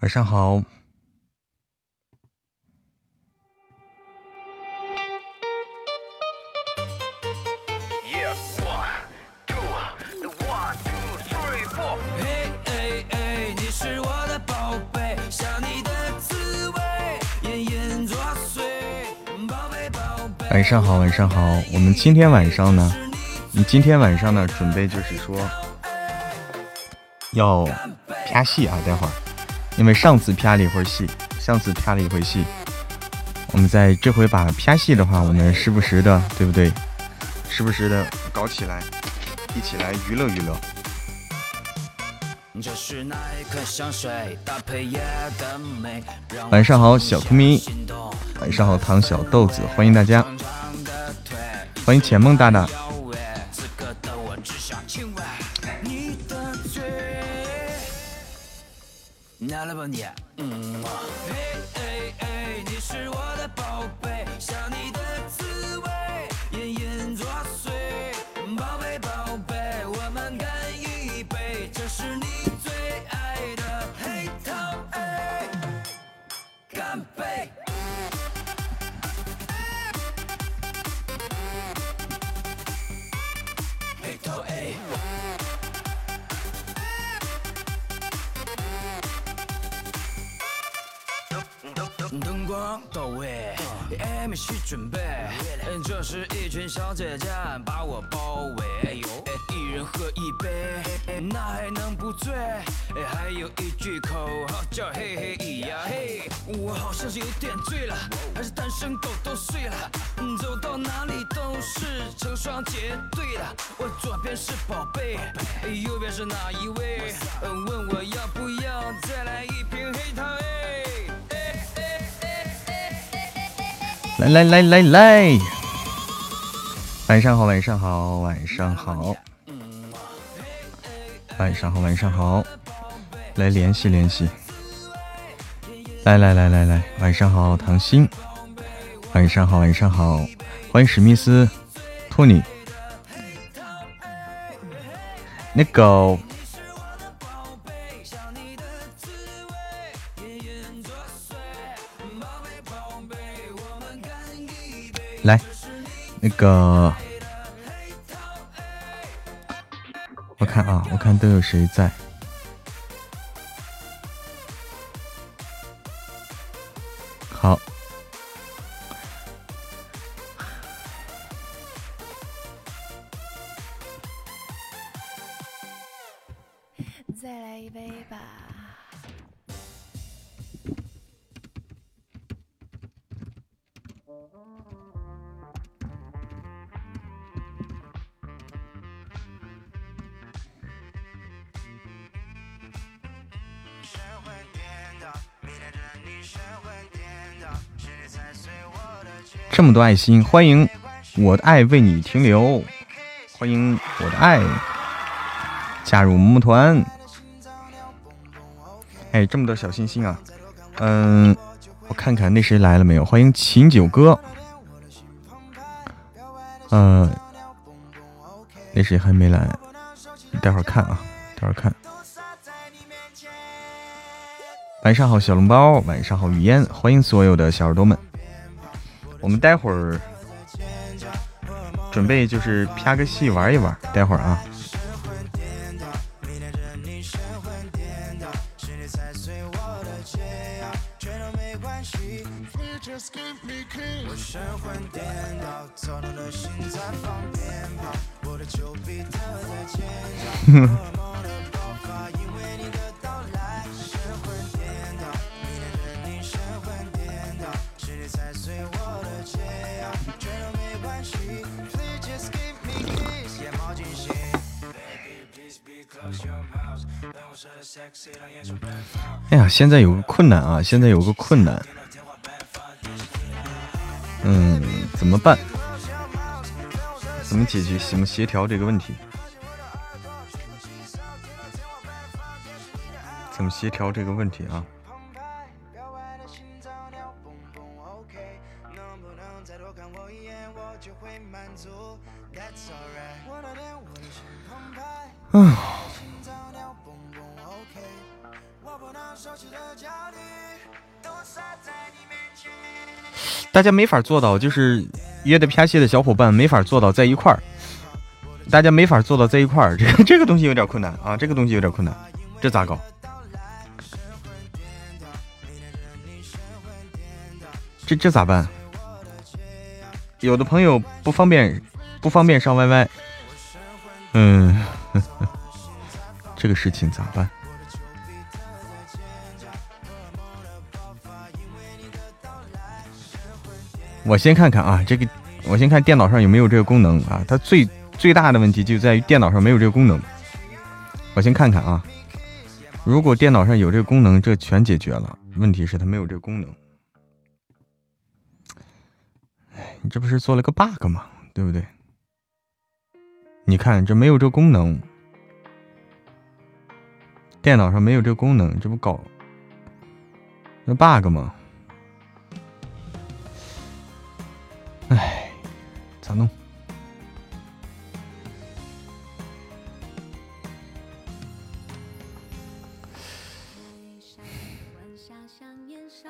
晚上好。晚上好，晚上好。我们今天晚上呢，你今天晚上呢，准备就是说要拍戏啊，待会儿，因为上次拍了一会儿戏，上次拍了一回戏，我们在这回把拍戏的话，我们时不时的，对不对？时不时的搞起来，一起来娱乐娱乐。晚上好，小图咪。晚上好，糖小豆子，欢迎大家，欢迎浅梦大大。来来来来，晚上好，晚上好，晚上好，晚上好，晚上好，来联系联系，来来来来来，晚上好，唐鑫，晚上好，晚上好，欢迎史密斯，托尼，那个。来，那个，我看啊，我看都有谁在。好。多爱心，欢迎我的爱为你停留，欢迎我的爱加入木木团。哎，这么多小心心啊！嗯，我看看那谁来了没有？欢迎秦九哥。嗯，那谁还没来？待会儿看啊，待会儿看。晚上好，小笼包。晚上好，雨烟。欢迎所有的小耳朵们。我们待会儿准备就是拍个戏玩一玩，待会儿啊。哎呀，现在有个困难啊！现在有个困难，嗯，怎么办？怎么解决？怎么协调这个问题？怎么协调这个问题啊？嗯。大家没法做到，就是约的啪戏的小伙伴没法做到在一块儿，大家没法做到在一块儿，这个 这个东西有点困难啊，这个东西有点困难，这咋搞？这这咋办？有的朋友不方便，不方便上 YY，嗯，这个事情咋办？我先看看啊，这个我先看电脑上有没有这个功能啊。它最最大的问题就在于电脑上没有这个功能。我先看看啊，如果电脑上有这个功能，这全解决了。问题是它没有这个功能。哎，你这不是做了个 bug 吗？对不对？你看这没有这功能，电脑上没有这功能，这不搞那 bug 吗？哎，咋弄？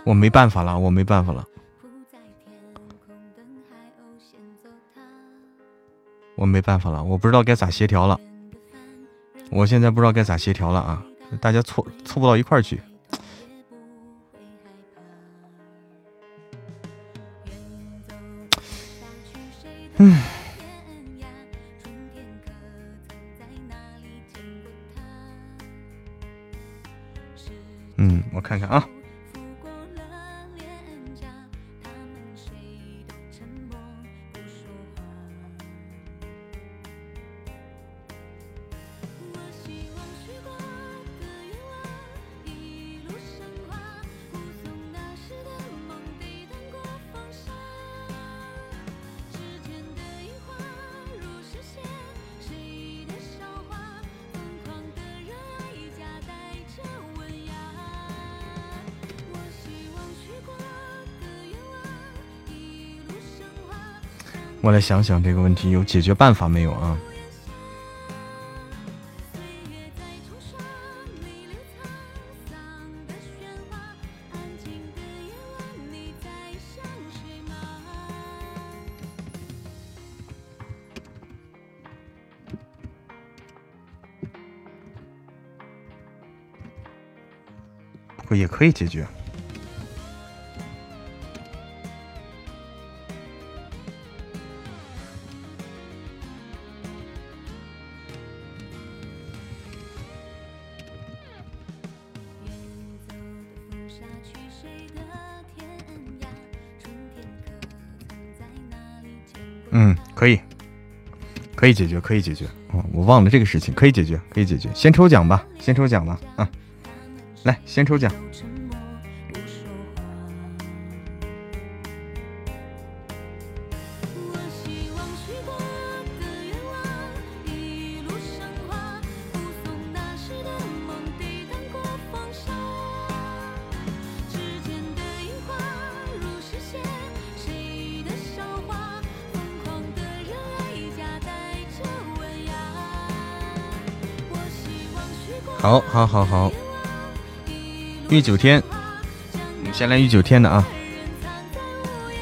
我没办法了，我没办法了，我没办法了，我不知道该咋协调了。我现在不知道该咋协调了啊！大家凑凑不到一块儿去。嗯，嗯，我看看啊。我来想想这个问题有解决办法没有啊？不过也可以解决。可以解决，可以解决。哦，我忘了这个事情，可以解决，可以解决。先抽奖吧，先抽奖吧。啊，来，先抽奖。好，好，好，好，御九天，我们先来御九天的啊！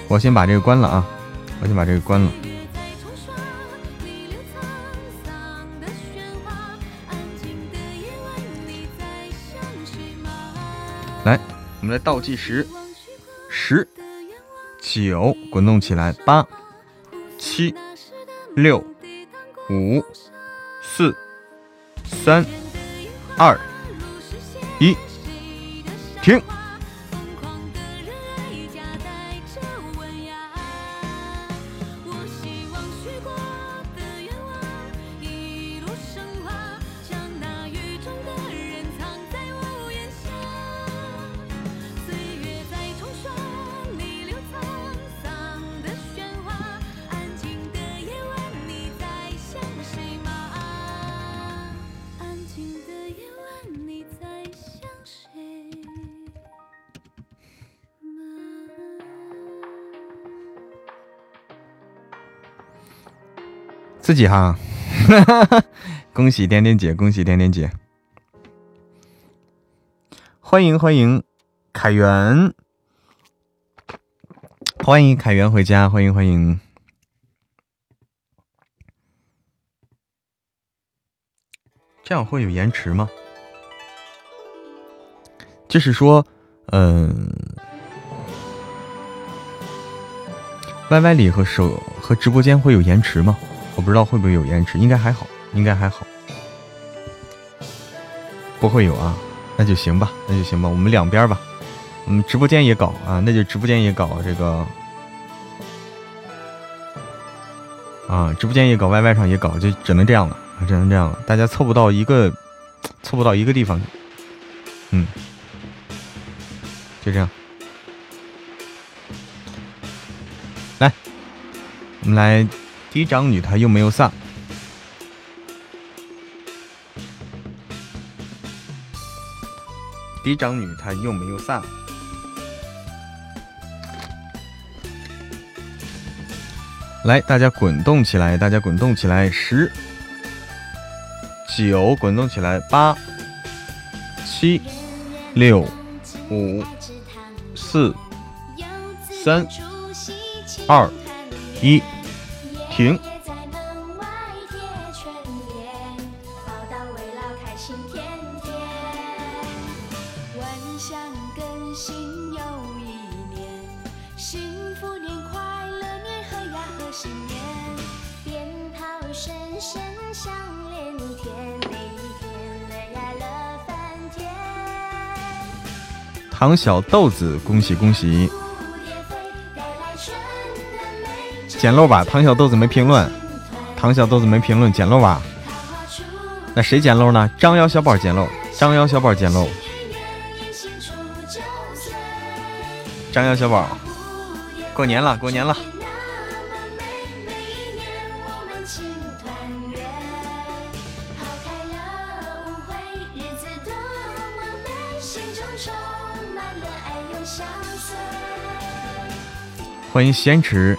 我先把这个关了啊！我先把这个关了。来，我们来倒计时：十、九，滚动起来；八、七、六、五、四、三。二一，停。自己哈，恭喜点点姐，恭喜点点姐，欢迎欢迎，凯源，欢迎凯源回家，欢迎欢迎。这样会有延迟吗？就是说，嗯，Y Y 里和手和直播间会有延迟吗？我不知道会不会有延迟，应该还好，应该还好，不会有啊，那就行吧，那就行吧，我们两边吧，我们直播间也搞啊，那就直播间也搞这个，啊，直播间也搞，Y Y 上也搞，就只能这样了，只能这样了，大家凑不到一个，凑不到一个地方，嗯，就这样，来，我们来。嫡长女她又没有散，嫡长女她又没有散，来，大家滚动起来，大家滚动起来，十、九，滚动起来，八、七、六、五、四、三、二、一。停。唐小豆子，恭喜恭喜！捡漏吧，唐小豆子没评论，唐小豆子没评论，捡漏吧。那谁捡漏呢？张瑶小宝捡漏，张瑶小宝捡漏，张瑶小宝，过年了，过年了。欢迎先池。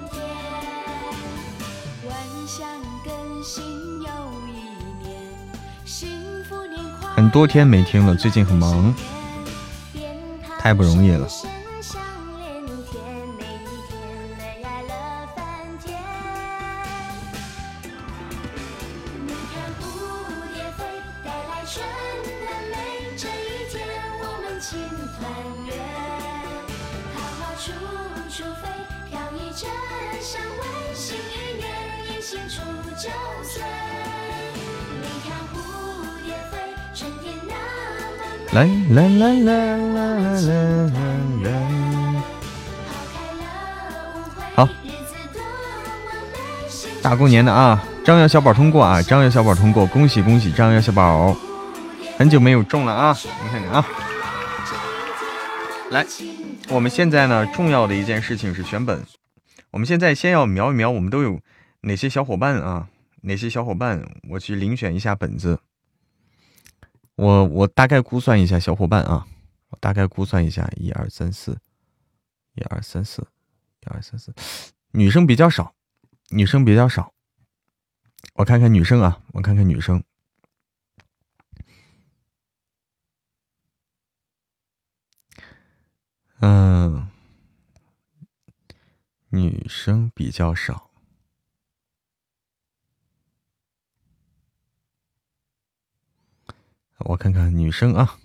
多天没听了，最近很忙，太不容易了。啦啦啦啦啦啦啦啦。好，大过年的啊，张瑶小宝通过啊，张瑶小宝通过，恭喜恭喜张瑶小宝，很久没有中了啊，你看看啊，来，我们现在呢，重要的一件事情是选本，我们现在先要瞄一瞄我们都有哪些小伙伴啊，哪些小伙伴，我去遴选一下本子。我我大概估算一下小伙伴啊，我大概估算一下，一二三四，一二三四，一二三四，女生比较少，女生比较少，我看看女生啊，我看看女生，嗯，女生比较少。我看看女生啊，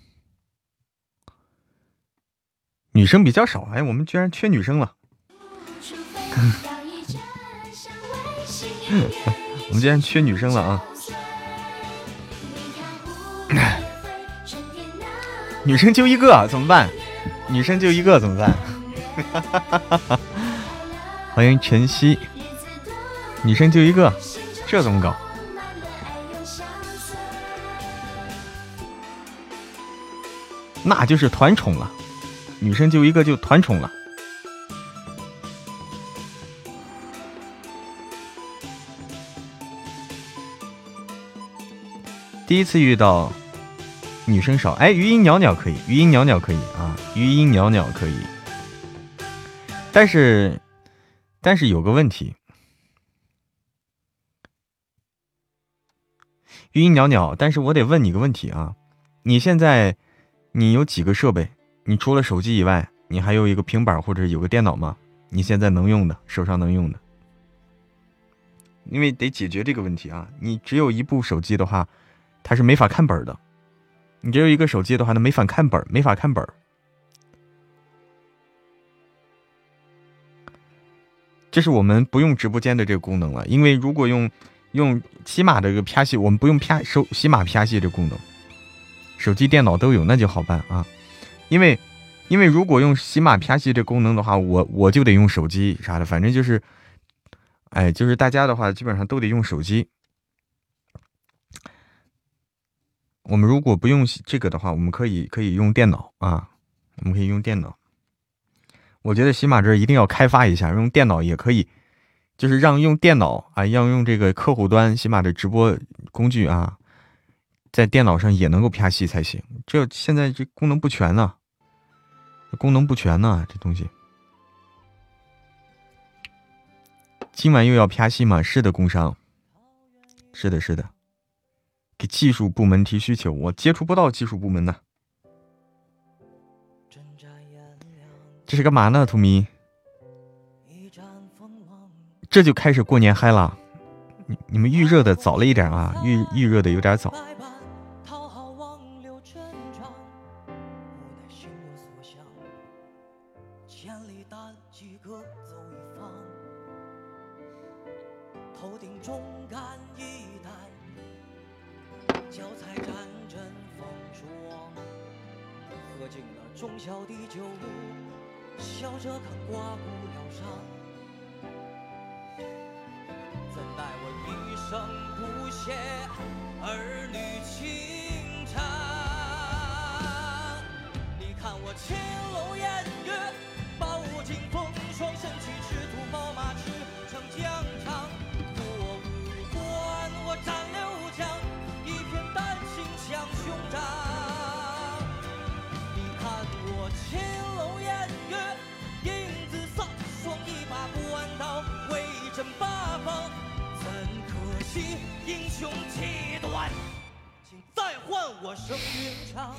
女生比较少。哎，我们居然缺女生了！我们居然缺女生了啊！女生就一个怎么办？女生就一个怎么办？欢迎晨曦，女生就一个，这怎么搞？那就是团宠了女生就一个就团宠了。第一次遇到女生少哎余音袅袅可以余音袅袅可以啊余音袅袅可以但是但是有个问题余音袅袅但是我得问你个问题啊你现在你有几个设备？你除了手机以外，你还有一个平板或者有个电脑吗？你现在能用的，手上能用的？因为得解决这个问题啊，你只有一部手机的话。它是没法看本的，你只有一个手机的话，那没法看本，没法看本。这是我们不用直播间的这个功能了，因为如果用用喜马这个啪系，我们不用啪手喜马啪系这功能，手机、电脑都有，那就好办啊。因为因为如果用喜马啪戏这功能的话，我我就得用手机啥的，反正就是，哎，就是大家的话基本上都得用手机。我们如果不用这个的话，我们可以可以用电脑啊，我们可以用电脑。我觉得喜马这一定要开发一下，用电脑也可以，就是让用电脑啊，要用这个客户端喜马的直播工具啊，在电脑上也能够拍戏才行。这现在这功能不全呢，功能不全呢，这东西。今晚又要拍戏吗？是的，工商。是的，是的。给技术部门提需求，我接触不到技术部门呢。这是干嘛呢？图迷，这就开始过年嗨了。你你们预热的早了一点啊，预预热的有点早。几各走一方，头顶忠肝义胆，脚踩战阵风霜，喝尽了忠孝的酒，笑着看刮骨疗伤，怎奈我一生不屑儿女情长，你看我。英雄气短，再换我声名长。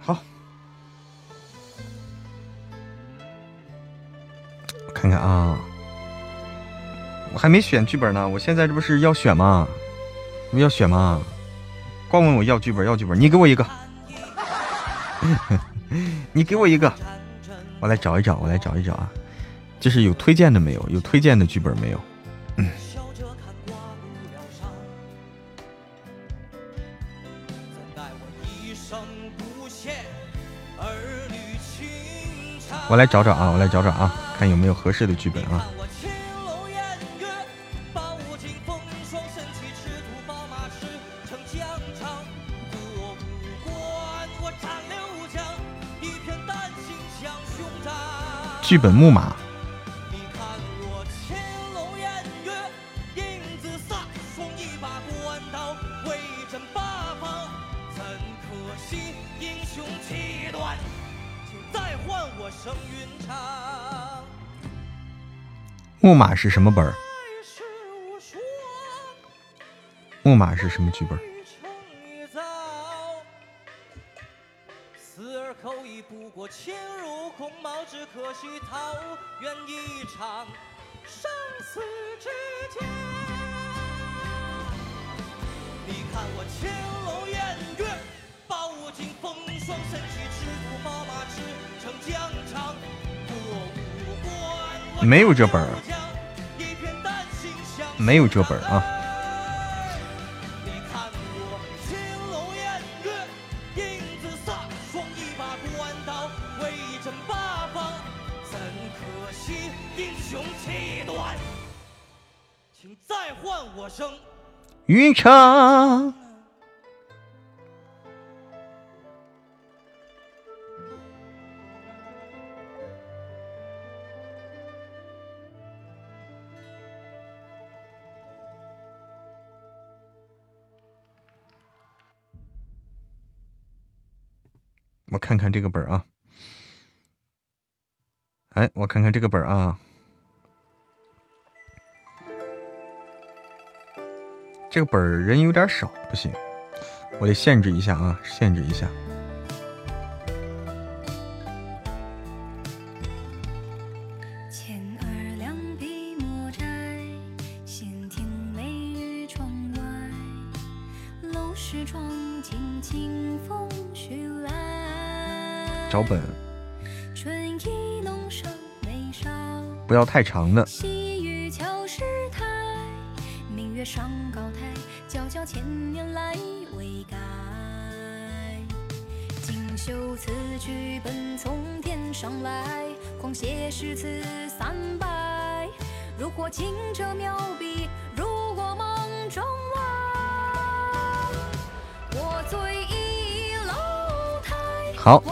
好，我看看啊，我还没选剧本呢，我现在这不是要选吗？要选吗？光问我要剧本，要剧本，你给我一个，你给我一个，我来找一找，我来找一找啊，就是有推荐的没有？有推荐的剧本没有？我来找找啊，我来找找啊，看有没有合适的剧本啊。剧本木马。木马是什么本儿？木马是什么剧本？没有这本儿，没有这本啊！云长。我看看这个本儿啊。哎，我看看这个本儿啊。这个本人有点少，不行，我得限制一下啊，限制一下。找本，不要太长的。千年来未改，锦绣词句本从天上来，狂写诗词三百。如果清澈妙笔，如过梦中来。我醉倚楼台，好。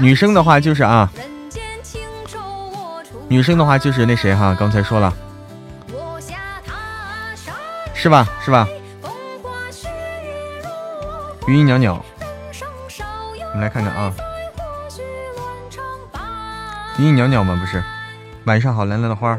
女生的话就是啊，女生的话就是那谁哈，刚才说了。是吧是吧？余音袅袅，我们来看看啊。余音袅袅吗？不是。晚上好，蓝蓝的花。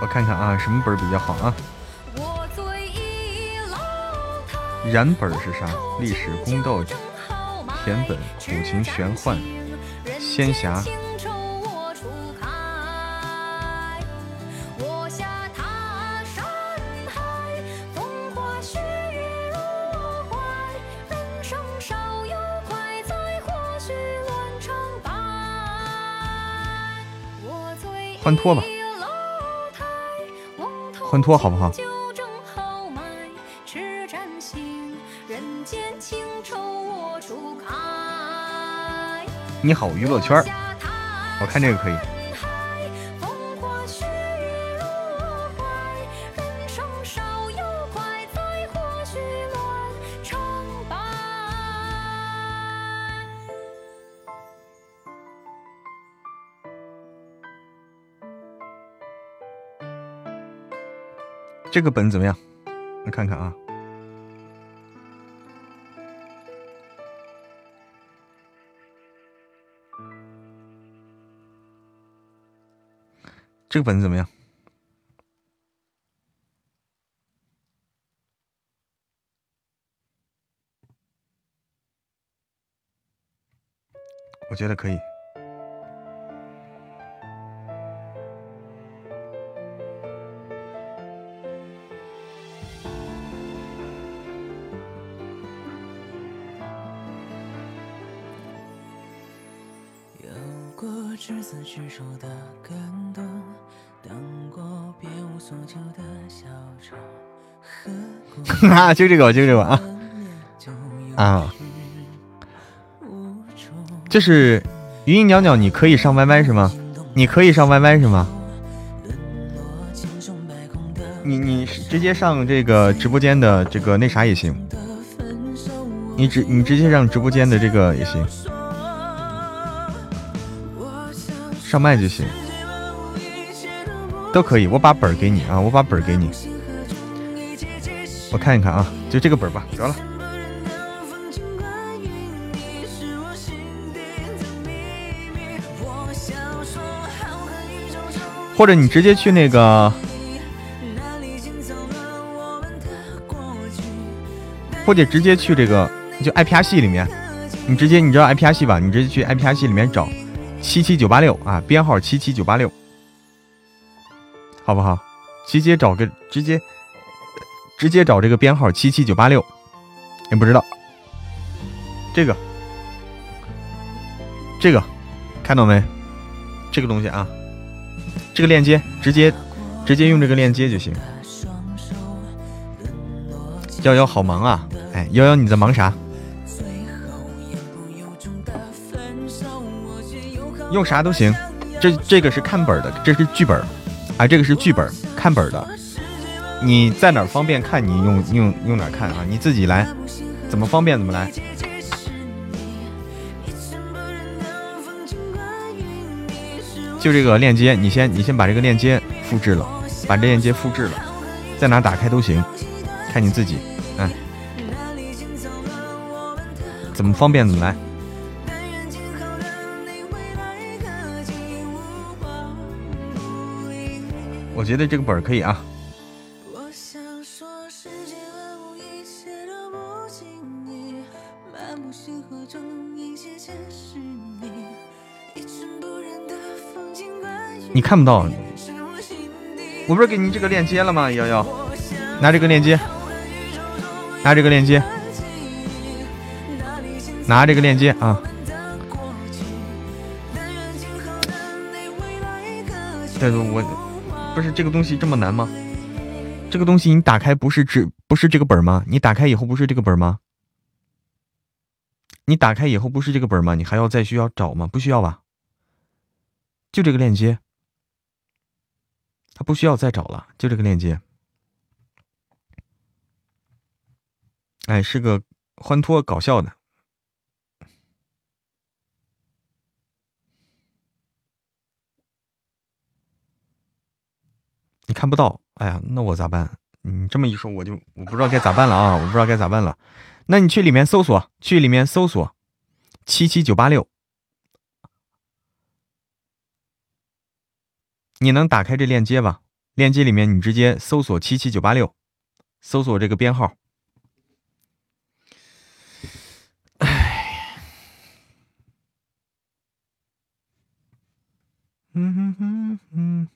我看看啊，什么本比较好啊？燃本是啥？历史宫斗、甜本、古琴玄幻、仙侠。换托吧，换托好不好？你好，娱乐圈，我看这个可以。这个本怎么样？来看看啊。这个本怎么样？我觉得可以。啊，就这个，就这个啊啊！就是余音袅袅，你可以上 YY 是吗？你可以上 YY 是吗？你你直接上这个直播间的这个那啥也行，你直你直接上直播间的这个也行，上麦就行，都可以。我把本儿给你啊，我把本儿给你。我看一看啊，就这个本吧，得了。或者你直接去那个，或者直接去这个，就 IPR 系里面，你直接你知道 IPR 系吧？你直接去 IPR 系里面找七七九八六啊，编号七七九八六，好不好？直接找个直接。直接找这个编号七七九八六，也不知道这个这个看到没？这个东西啊，这个链接直接直接用这个链接就行。幺幺好忙啊！哎，幺幺你在忙啥？用啥都行。这这个是看本的，这是剧本，啊，这个是剧本看本的。你在哪儿方便看，你用用用哪儿看啊？你自己来，怎么方便怎么来。就这个链接，你先你先把这个链接复制了，把这链接复制了，在哪打开都行，看你自己。哎，怎么方便怎么来。我觉得这个本儿可以啊。你看不到，我不是给你这个链接了吗？幺幺，拿这个链接，拿这个链接，拿这个链接啊！但是我。不是这个东西这么难吗？这个东西你打开不是只不是这个本吗？你打开以后不是这个本吗？你打开以后不是这个本吗？你还要再需要找吗？不需要吧？就这个链接，不需要再找了，就这个链接。哎，是个欢脱搞笑的。你看不到，哎呀，那我咋办？你这么一说，我就我不知道该咋办了啊！我不知道该咋办了。那你去里面搜索，去里面搜索七七九八六，你能打开这链接吧？链接里面你直接搜索七七九八六，搜索这个编号。哎，嗯哼哼哼。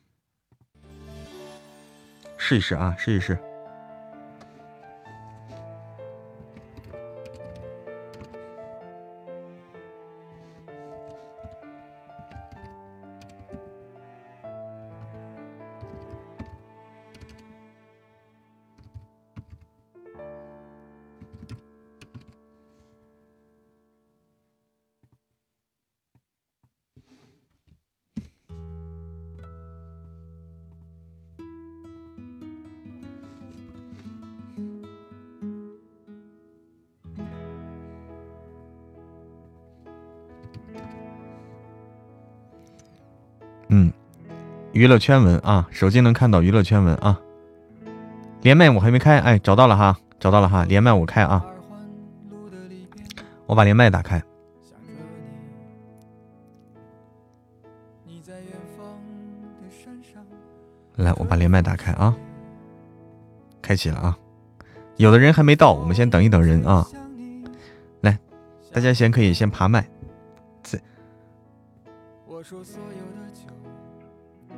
试一试啊，试一试。娱乐圈文啊，手机能看到娱乐圈文啊。连麦我还没开，哎，找到了哈，找到了哈，连麦我开啊。我把连麦打开。来，我把连麦打开啊，开启了啊。有的人还没到，我们先等一等人啊。来，大家先可以先爬麦。我说所有的酒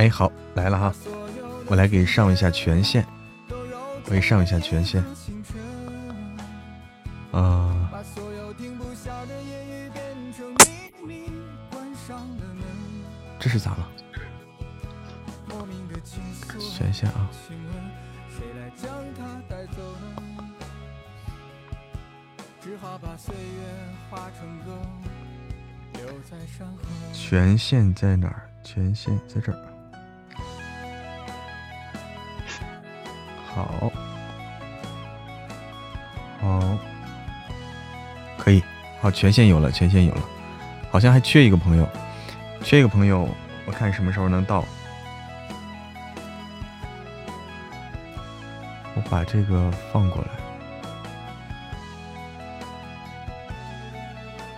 哎，好来了哈，我来给上一下权限，我给上一下权限。啊，这是咋了？权限啊！权限在哪儿？权限在这儿。好，好，可以，好，权限有了，权限有了，好像还缺一个朋友，缺一个朋友，我看什么时候能到。我把这个放过来，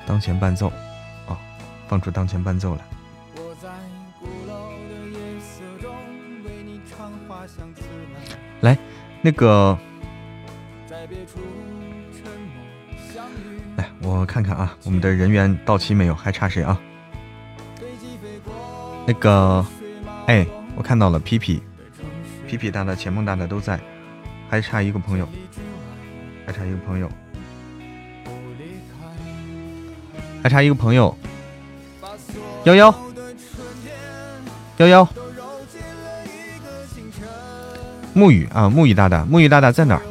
当前伴奏啊，放出当前伴奏来。那个，来，我看看啊，我们的人员到齐没有？还差谁啊？那个，哎，我看到了，皮皮，皮皮大大、钱梦大大都在，还差一个朋友，还差一个朋友，还差一个朋友，幺幺，幺幺。沐雨啊，沐雨大大，沐雨大大在哪儿？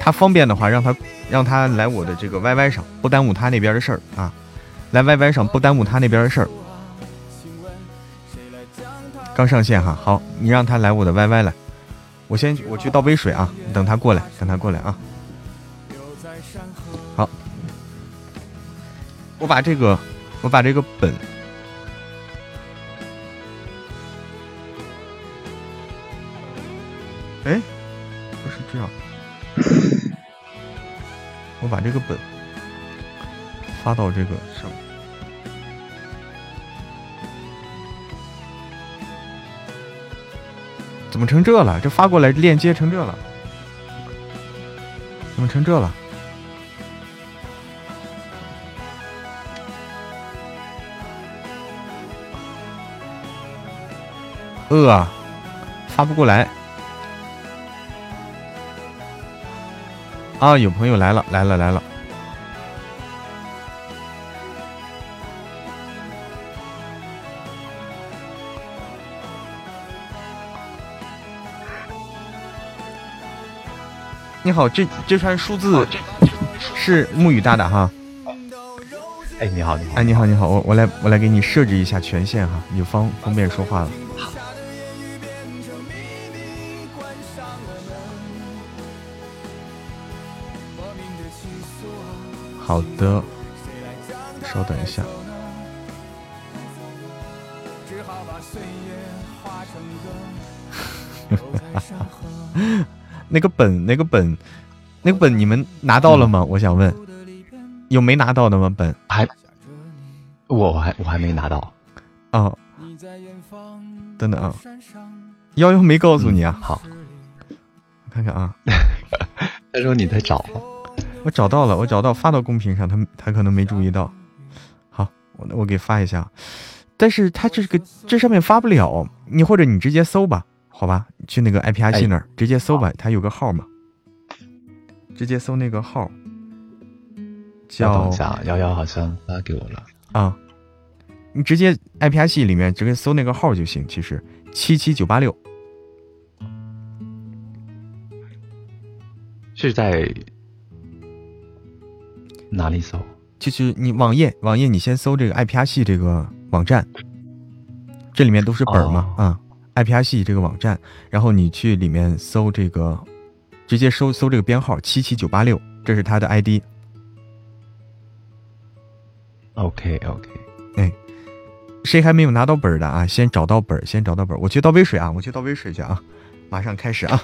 他方便的话，让他让他来我的这个 YY 上，不耽误他那边的事儿啊。来 YY 上，不耽误他那边的事儿。刚上线哈，好，你让他来我的 YY 来。我先我去倒杯水啊，等他过来，等他过来啊。好，我把这个，我把这个本。这个本发到这个上，怎么成这了？这发过来链接成这了，怎么成这了？呃，发不过来。啊，有朋友来了，来了，来了！你好，这这串数字是沐雨大大哈。哎，你好，你好，哎，你好，你好，我我来我来给你设置一下权限哈，你就方方便说话了。好的，稍等一下。那个本，那个本，那个本，你们拿到了吗？我想问，有没拿到的吗？本还，我我还我还没拿到。啊，等等啊，幺幺没告诉你啊？好，我看看啊。他说你在找。我找到了，我找到发到公屏上，他他可能没注意到。好，我我给发一下，但是他这个这上面发不了，你或者你直接搜吧，好吧，去那个 IPRC 那儿直接搜吧，他有个号嘛，直接搜那个号，叫幺幺好像发给我了。啊，你直接 IPRC 里面直接搜那个号就行，其实。七七九八六。是在。哪里搜？就是你网页，网页你先搜这个 IPR 系这个网站，这里面都是本儿嘛啊，IPR 系这个网站，然后你去里面搜这个，直接搜搜这个编号七七九八六，这是他的 ID。OK OK，哎，谁还没有拿到本儿的啊？先找到本儿，先找到本儿。我去倒杯水啊，我去倒杯水去啊，马上开始啊。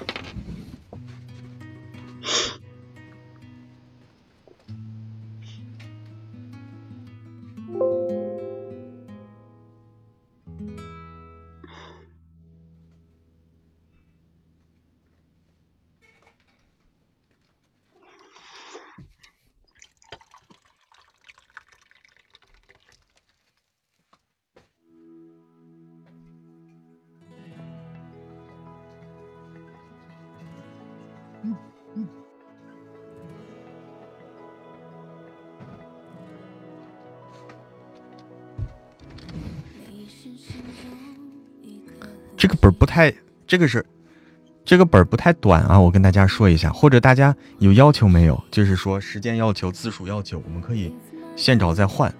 这个本儿不太，这个是，这个本儿不太短啊，我跟大家说一下，或者大家有要求没有？就是说时间要求、字数要求，我们可以现找再换。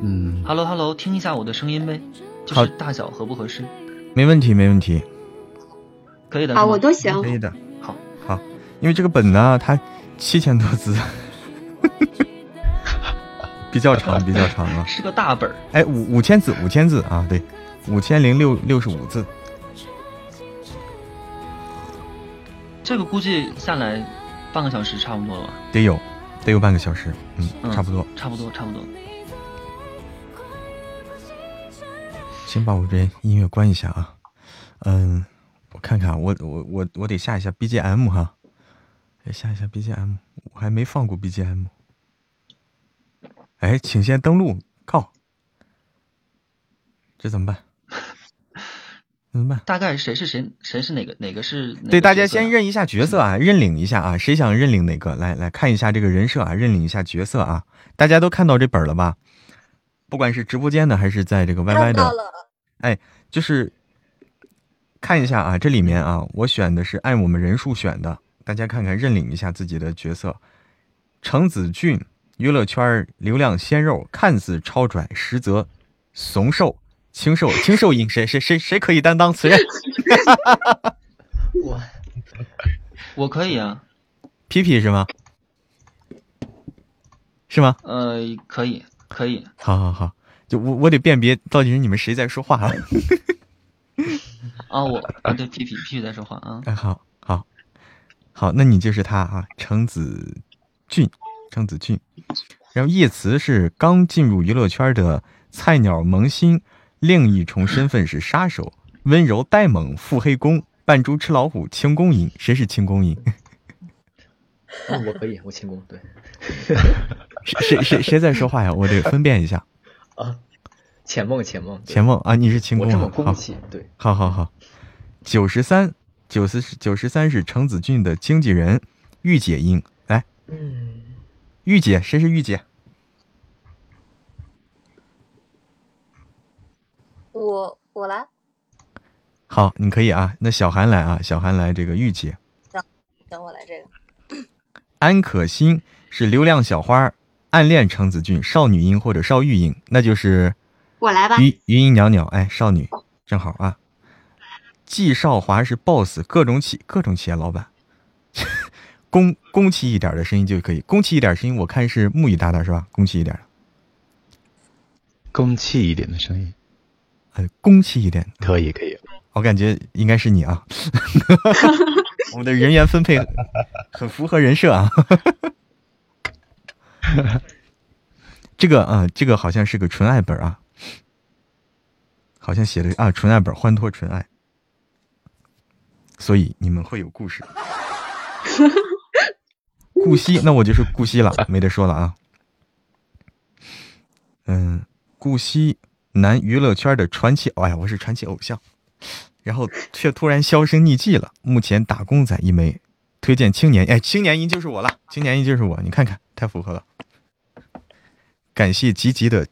嗯，Hello Hello，听一下我的声音呗，就是大小合不合适？没问题，没问题，可以的。啊，我都行，可以的。好，好，因为这个本呢，它七千多字，比较长，比较长啊，是个大本儿。哎，五五千字，五千字啊，对。五千零六六十五字，这个估计下来半个小时差不多了吧？得有，得有半个小时，嗯，嗯差不多。差不多，差不多。先把我这音乐关一下啊，嗯，我看看，我我我我得下一下 BGM 哈，得下一下 BGM，我还没放过 BGM。哎，请先登录，靠，这怎么办？怎么办？大概谁是谁，谁是哪个哪个是哪个对，大家先认一下角色啊，认领一下啊，谁想认领哪个？来来看一下这个人设啊，认领一下角色啊。大家都看到这本了吧？不管是直播间的还是在这个 YY 的，哎，就是看一下啊，这里面啊，我选的是按我们人数选的，大家看看认领一下自己的角色。程子俊，娱乐圈流量鲜肉，看似超拽，实则怂瘦。清瘦，清瘦音谁谁谁谁可以担当此任？我我可以啊，皮皮是吗？是吗？呃，可以可以。好好好，就我我得辨别到底是你们谁在说话啊？啊，我啊对，皮皮皮皮在说话啊。哎，好好好，那你就是他啊，程子俊，程子俊。然后叶慈是刚进入娱乐圈的菜鸟萌新，另一重身份是杀手，温柔呆萌，腹黑攻，扮猪吃老虎，轻功赢。谁是轻功赢？嗯，我可以，我轻功对 谁谁谁谁在说话呀？我得分辨一下。啊，浅梦浅梦，对钱梦啊，你是轻我这么功啊？好，攻气，对，好好好。九十三，九十九十三是程子俊的经纪人，御姐音。来，嗯，御姐，谁是御姐？我我来，好，你可以啊。那小韩来啊，小韩来这个御姐。等我来这个。安可心是流量小花，暗恋程子俊，少女音或者少玉音，那就是我来吧。余余音袅袅，哎，少女正好啊。季少华是 boss，各种企各种企业老板，公公气一点的声音就可以，公气一点声音，我看是木语大大是吧？公气一点的，公气一点的声音，呃，公气一点，可以可以。我感觉应该是你啊。我们的人员分配 很符合人设啊。这个啊、这个好像是个纯爱本啊，好像写的啊，纯爱本，欢脱纯爱。所以你们会有故事。顾惜，那我就是顾惜了，没得说了啊。嗯，顾惜，男娱乐圈的传奇，哎呀，我是传奇偶像。然后却突然销声匿迹了。目前打工仔一枚，推荐青年，哎，青年音就是我了，青年音就是我，你看看，太符合了。感谢吉吉的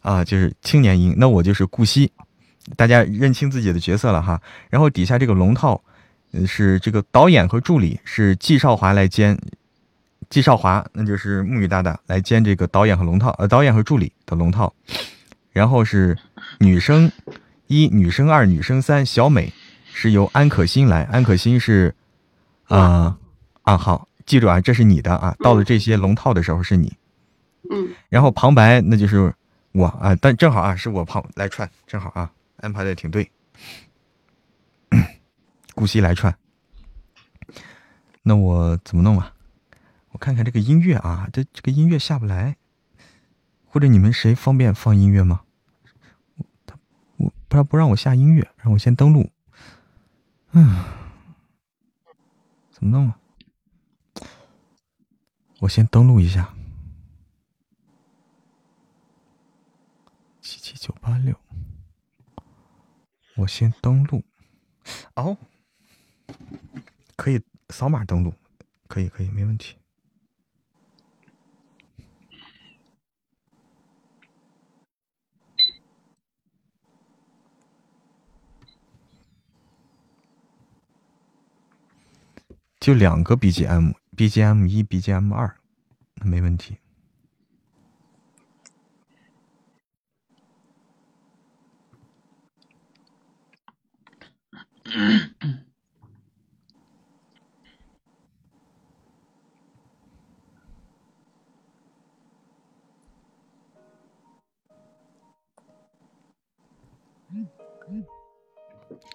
啊，就是青年音，那我就是顾惜，大家认清自己的角色了哈。然后底下这个龙套，是这个导演和助理是季少华来兼，季少华那就是木鱼大大来兼这个导演和龙套，呃，导演和助理的龙套。然后是女生一、女生二、女生三，小美是由安可欣来，安可欣是啊、啊好，记住啊，这是你的啊，到了这些龙套的时候是你。嗯，然后旁白那就是我啊，但正好啊是我旁来串，正好啊安排的挺对。顾惜来串，那我怎么弄啊？我看看这个音乐啊，这这个音乐下不来，或者你们谁方便放音乐吗？不然不让我下音乐，让我先登录。嗯，怎么弄啊？我先登录一下。七七九八六，我先登录。哦，可以扫码登录，可以可以，没问题。就两个 BGM，BGM 一，BGM 二，没问题。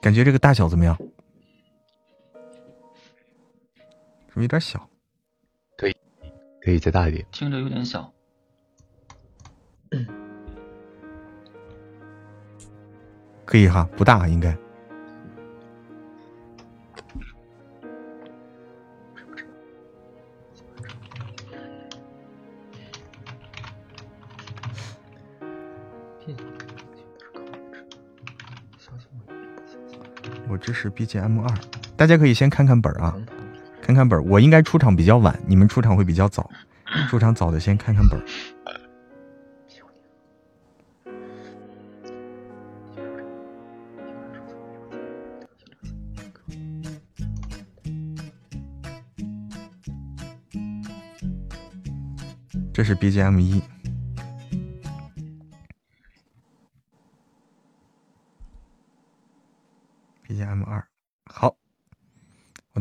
感觉这个大小怎么样？是不是有点小？可以，可以再大一点。听着有点小。可以哈，不大应该。我这是 BGM 二，大家可以先看看本儿啊，看看本儿。我应该出场比较晚，你们出场会比较早，出场早的先看看本儿。这是 BGM 一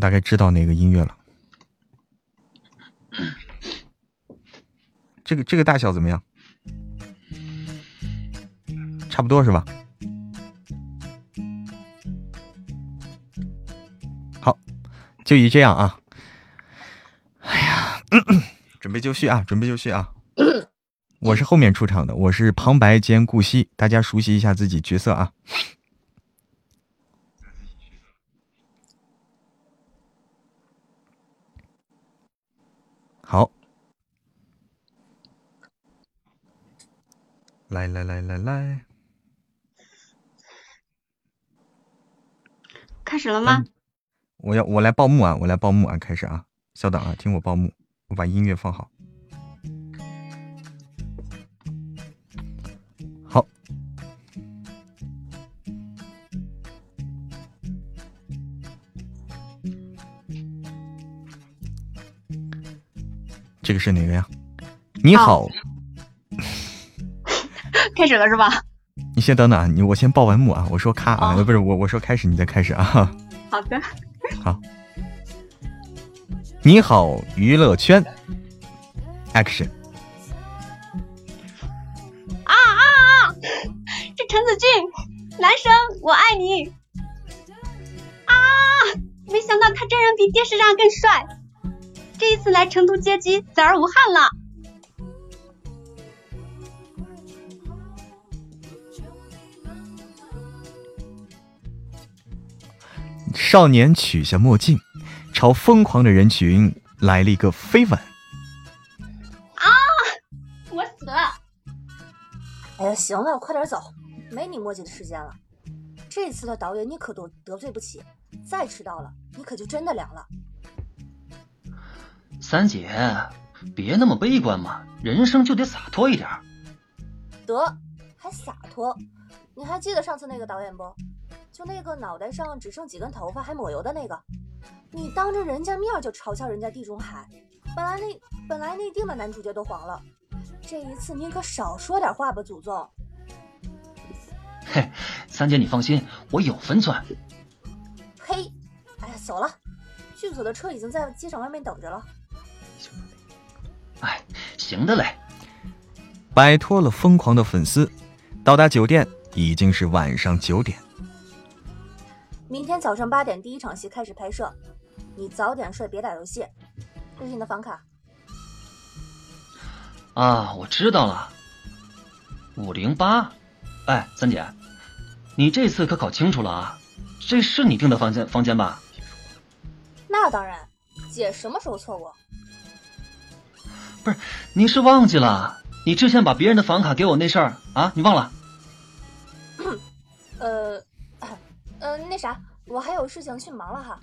大概知道哪个音乐了。这个这个大小怎么样？差不多是吧？好，就以这样啊。哎呀。准备就绪啊！准备就绪啊！我是后面出场的，我是旁白兼顾惜，大家熟悉一下自己角色啊。好，来来来来来，开始了吗？我要我来报幕啊！我来报幕啊！开始啊！稍等啊，听我报幕。我把音乐放好，好，这个是哪个呀？你好，开始了是吧？你先等等啊，你我先报完幕啊，我说咔啊，不是我我说开始，你再开始啊。好的，好。你好，娱乐圈，Action！啊啊啊！是陈子俊，男生，我爱你！啊！没想到他真人比电视上更帅，这一次来成都接机，死而无憾了。少年取下墨镜。朝疯狂的人群来了一个飞吻。啊！我死了！哎呀，行了，快点走，没你墨迹的时间了。这次的导演你可都得罪不起，再迟到了你可就真的凉了。三姐，别那么悲观嘛，人生就得洒脱一点。得，还洒脱？你还记得上次那个导演不？就那个脑袋上只剩几根头发还抹油的那个。你当着人家面就嘲笑人家地中海，本来那本来内定的男主角都黄了，这一次您可少说点话吧，祖宗。嘿，三姐你放心，我有分寸。嘿，哎呀，走了，剧组的车已经在机场外面等着了。哎，行的嘞。摆脱了疯狂的粉丝，到达酒店已经是晚上九点。明天早上八点第一场戏开始拍摄，你早点睡，别打游戏。这是你的房卡。啊，我知道了。五零八，哎，三姐，你这次可搞清楚了啊，这是你订的房间房间吧？那当然，姐什么时候错过？不是，你是忘记了你之前把别人的房卡给我那事儿啊？你忘了？呃。嗯，那啥，我还有事情去忙了哈。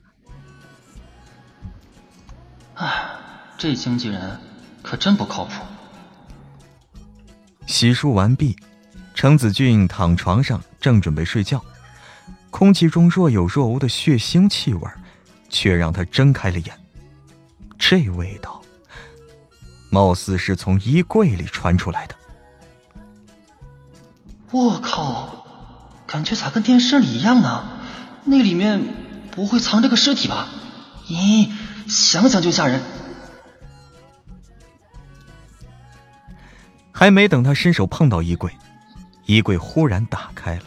唉，这经纪人可真不靠谱。洗漱完毕，程子俊躺床上正准备睡觉，空气中若有若无的血腥气味，却让他睁开了眼。这味道，貌似是从衣柜里传出来的。我靠！感觉咋跟电视里一样呢？那里面不会藏着个尸体吧？咦，想想就吓人。还没等他伸手碰到衣柜，衣柜忽然打开了，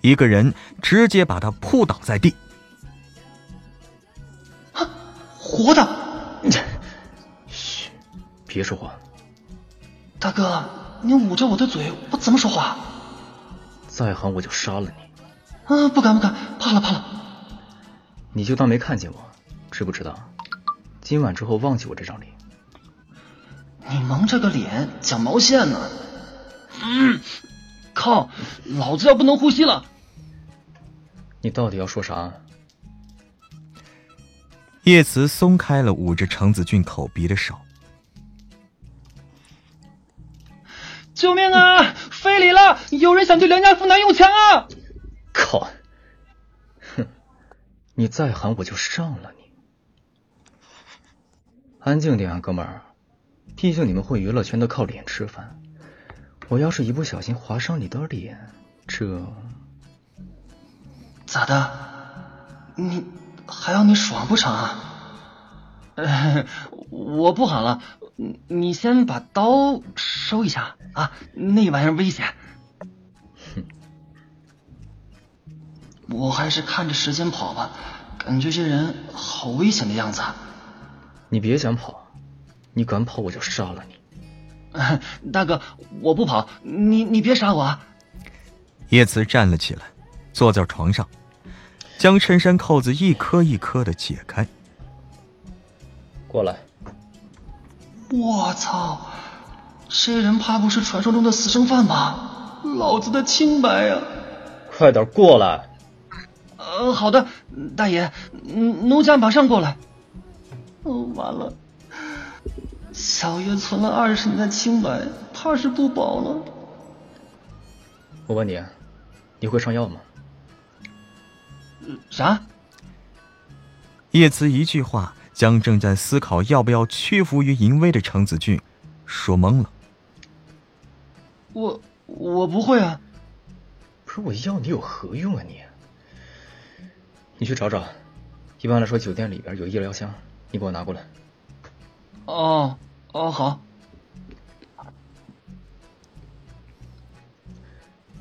一个人直接把他扑倒在地。活的。嘘，别说话。大哥，你捂着我的嘴，我怎么说话？再喊我就杀了你。啊，不敢不敢，怕了怕了。你就当没看见我，知不知道？今晚之后忘记我这张脸。你蒙着个脸讲毛线呢？嗯，靠，老子要不能呼吸了。你到底要说啥？叶慈松开了捂着程子俊口鼻的手。救命啊！非礼了！有人想对良家妇男用枪啊！靠！哼！你再喊我就上了你。安静点啊，哥们儿！毕竟你们混娱乐圈都靠脸吃饭。我要是一不小心划伤你的脸，这咋的？你还要你爽不成啊？我不喊了，你你先把刀收一下啊，那玩意儿危险。哼，我还是看着时间跑吧，感觉这人好危险的样子。你别想跑，你敢跑我就杀了你。大哥，我不跑，你你别杀我啊！叶慈站了起来，坐在床上，将衬衫扣子一颗一颗的解开。过来！我操，这人怕不是传说中的死生犯吧？老子的清白呀！快点过来！呃，好的，大爷，奴家马上过来。哦，完了。小月存了二十年的清白，怕是不保了。我问你，你会上药吗？啥？叶慈一句话将正在思考要不要屈服于淫威的程子俊说懵了。我我不会啊。不是我要你有何用啊你？你去找找，一般来说酒店里边有医疗箱，你给我拿过来。哦。哦，好。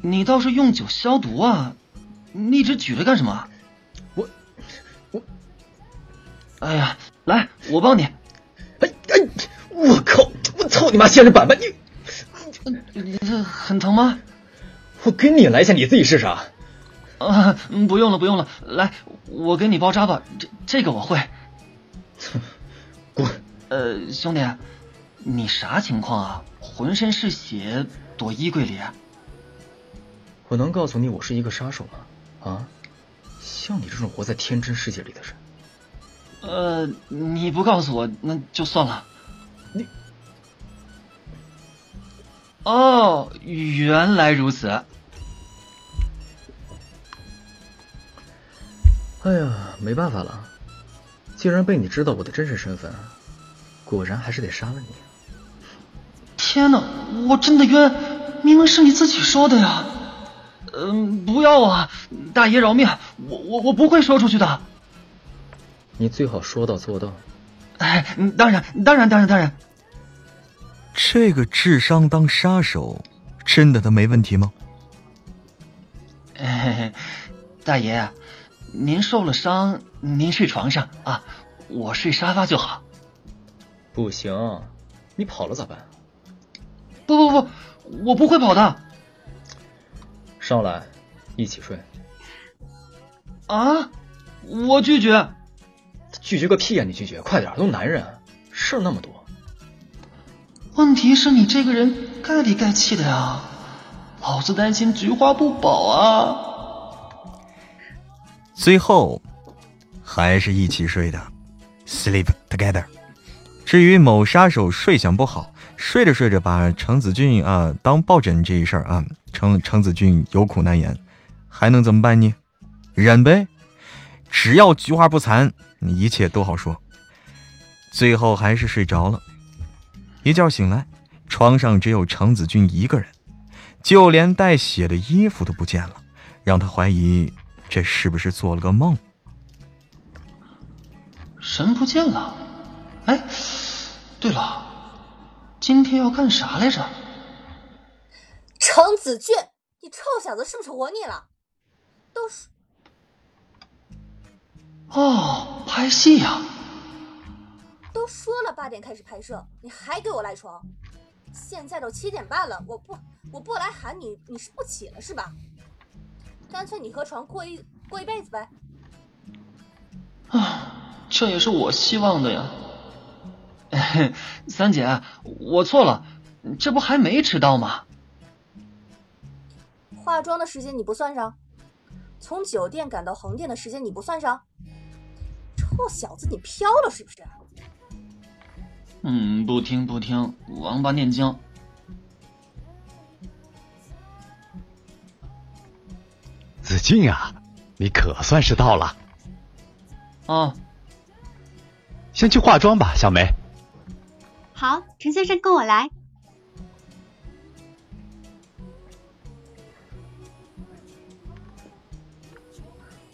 你倒是用酒消毒啊！你一直举着干什么？哎呀，来，我帮你。哎哎，我靠！我操你妈仙人板板！你你这很疼吗？我给你来一下，你自己试试。啊，不用了，不用了。来，我给你包扎吧。这这个我会。滚！呃，兄弟。你啥情况啊？浑身是血，躲衣柜里？我能告诉你我是一个杀手吗？啊？像你这种活在天真世界里的人，呃，你不告诉我那就算了。你……哦，原来如此。哎呀，没办法了，既然被你知道我的真实身份，果然还是得杀了你。天哪，我真的冤！明明是你自己说的呀。嗯，不要啊，大爷饶命！我我我不会说出去的。你最好说到做到。哎，当然，当然，当然，当然。这个智商当杀手，真的他没问题吗？哎，大爷，您受了伤，您睡床上啊，我睡沙发就好。不行，你跑了咋办？不不不，我不会跑的。上来，一起睡。啊！我拒绝。拒绝个屁呀！你拒绝，快点，都男人，事儿那么多。问题是你这个人盖里盖气的呀，老子担心菊花不保啊。最后，还是一起睡的，sleep together。至于某杀手睡相不好。睡着睡着，把程子俊啊当抱枕这一事儿啊，程程子俊有苦难言，还能怎么办呢？忍呗，只要菊花不残，一切都好说。最后还是睡着了，一觉醒来，床上只有程子俊一个人，就连带血的衣服都不见了，让他怀疑这是不是做了个梦。人不见了，哎，对了。今天要干啥来着？程子俊，你臭小子是不是活腻了？都是哦，拍戏呀！都说了八点开始拍摄，你还给我赖床？现在都七点半了，我不我不来喊你，你是不起了是吧？干脆你和床过一过一辈子呗。啊，这也是我希望的呀。三姐，我错了，这不还没迟到吗？化妆的时间你不算上，从酒店赶到横店的时间你不算上。臭小子，你飘了是不是？嗯，不听不听，王八念经。子俊啊，你可算是到了。啊，先去化妆吧，小梅。好，陈先生跟我来。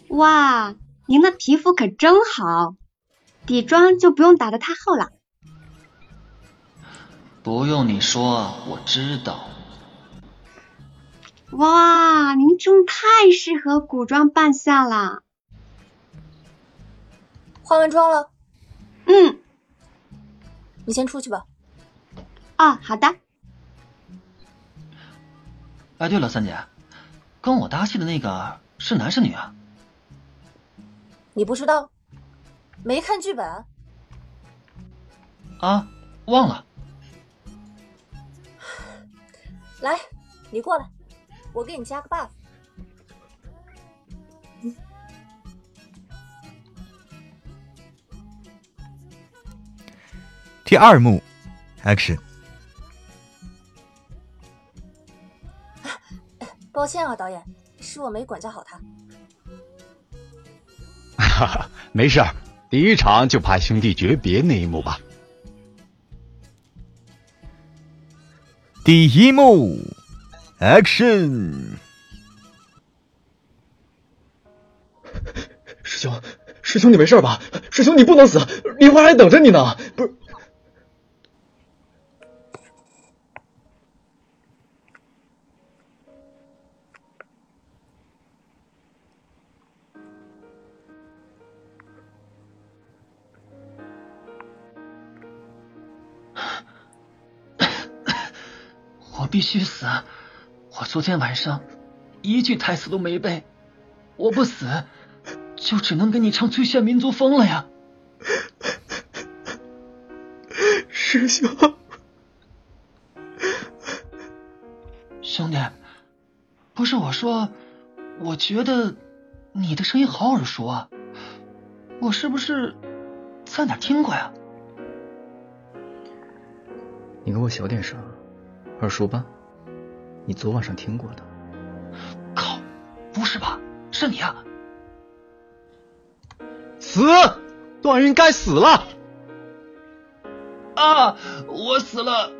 哇，您的皮肤可真好，底妆就不用打的太厚了。不用你说，我知道。哇，您真太适合古装扮相了。化完妆了？嗯。你先出去吧。哦，好的。哎，对了，三姐，跟我搭戏的那个是男是女啊？你不知道？没看剧本？啊，忘了。来，你过来，我给你加个 buff。第二幕，Action。抱歉啊，导演，是我没管教好他。哈哈，没事儿，第一场就拍兄弟诀别那一幕吧。第一幕，Action。师兄，师兄你没事吧？师兄你不能死，梨花还等着你呢。不是。须死！我昨天晚上一句台词都没背，我不死就只能给你唱《最炫民族风》了呀！师兄，兄弟，不是我说，我觉得你的声音好耳熟啊，我是不是在哪听过呀？你给我小点声。耳熟吧？你昨晚上听过的。靠！不是吧？是你啊！死！段云该死了！啊！我死了！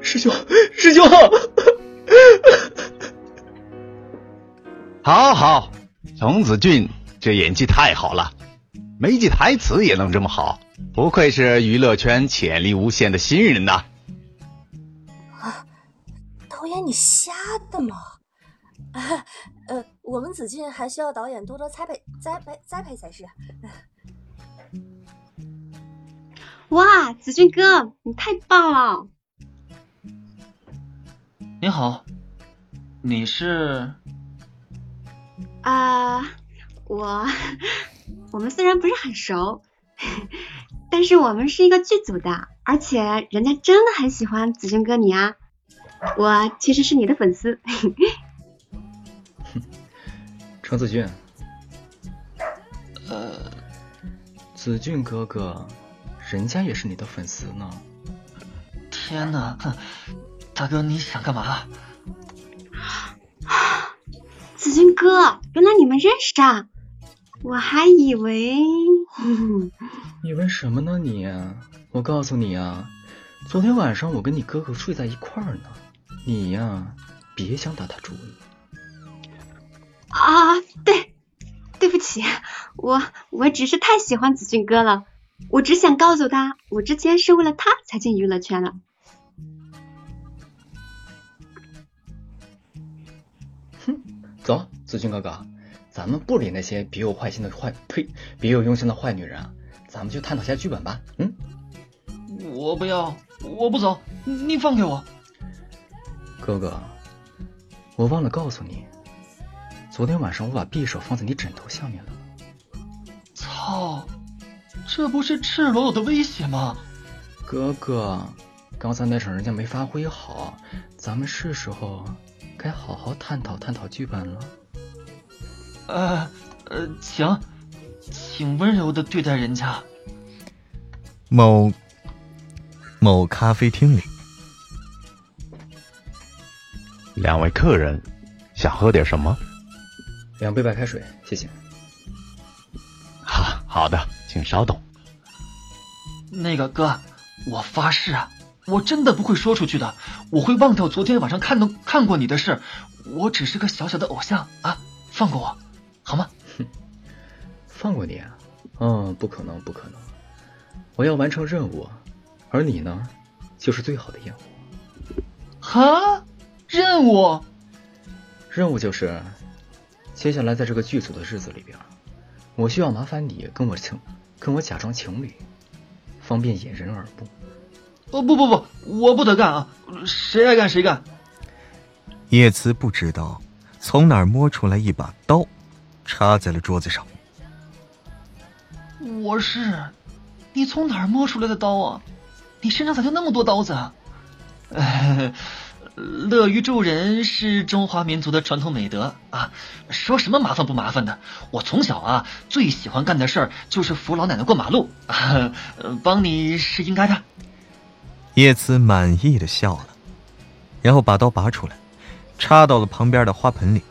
师兄，师兄！好好，童子俊这演技太好了，没记台词也能这么好，不愧是娱乐圈潜力无限的新人呐！导演，你瞎的吗？啊，呃，我们子俊还需要导演多多栽培、栽培、栽培才是。哇，子俊哥，你太棒了！你好，你是？啊，我，我们虽然不是很熟，但是我们是一个剧组的，而且人家真的很喜欢子俊哥你啊。我其实是你的粉丝，程子俊，呃，子俊哥哥，人家也是你的粉丝呢。天哪，大哥你想干嘛？子俊哥，原来你们认识啊！我还以为，以为什么呢你？我告诉你啊，昨天晚上我跟你哥哥睡在一块儿呢。你呀，别想打他主意。啊，对，对不起，我我只是太喜欢子俊哥了，我只想告诉他，我之前是为了他才进娱乐圈的。哼，走，子俊哥哥，咱们不理那些别有坏心的坏呸，别有用心的坏女人，咱们就探讨下剧本吧。嗯。我不要，我不走，你放开我。哥哥，我忘了告诉你，昨天晚上我把匕首放在你枕头下面了。操，这不是赤裸裸的威胁吗？哥哥，刚才那场人家没发挥好，咱们是时候该好好探讨探讨剧本了。呃呃，请，请温柔的对待人家。某某咖啡厅里，两位客人想喝点什么？两杯白开水，谢谢。好好的，请稍等。那个哥，我发誓啊，我真的不会说出去的，我会忘掉昨天晚上看到看过你的事。我只是个小小的偶像啊，放过我，好吗？哼，放过你啊？嗯，不可能，不可能。我要完成任务，而你呢，就是最好的烟火。哈，任务？任务就是，接下来在这个剧组的日子里边，我需要麻烦你跟我情，跟我假装情侣，方便掩人耳目。哦不不不，我不得干啊！谁爱干谁干。叶慈不知道从哪儿摸出来一把刀，插在了桌子上。我是。你从哪儿摸出来的刀啊？你身上咋就那么多刀子啊？乐于助人是中华民族的传统美德啊！说什么麻烦不麻烦的？我从小啊最喜欢干的事儿就是扶老奶奶过马路，帮你是应该的。叶慈满意的笑了，然后把刀拔出来，插到了旁边的花盆里。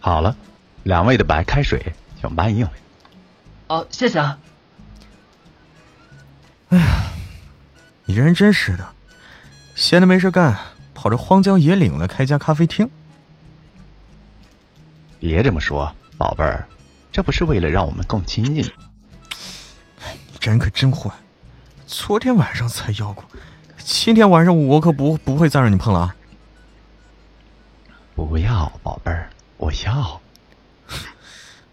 好了，两位的白开水。请搬硬。哦，谢谢啊。哎呀，你这人真是的，闲的没事干，跑这荒郊野岭来开家咖啡厅。别这么说，宝贝儿，这不是为了让我们更亲近。你这人可真坏，昨天晚上才要过，今天晚上我可不不会再让你碰了啊。不要，宝贝儿，我要。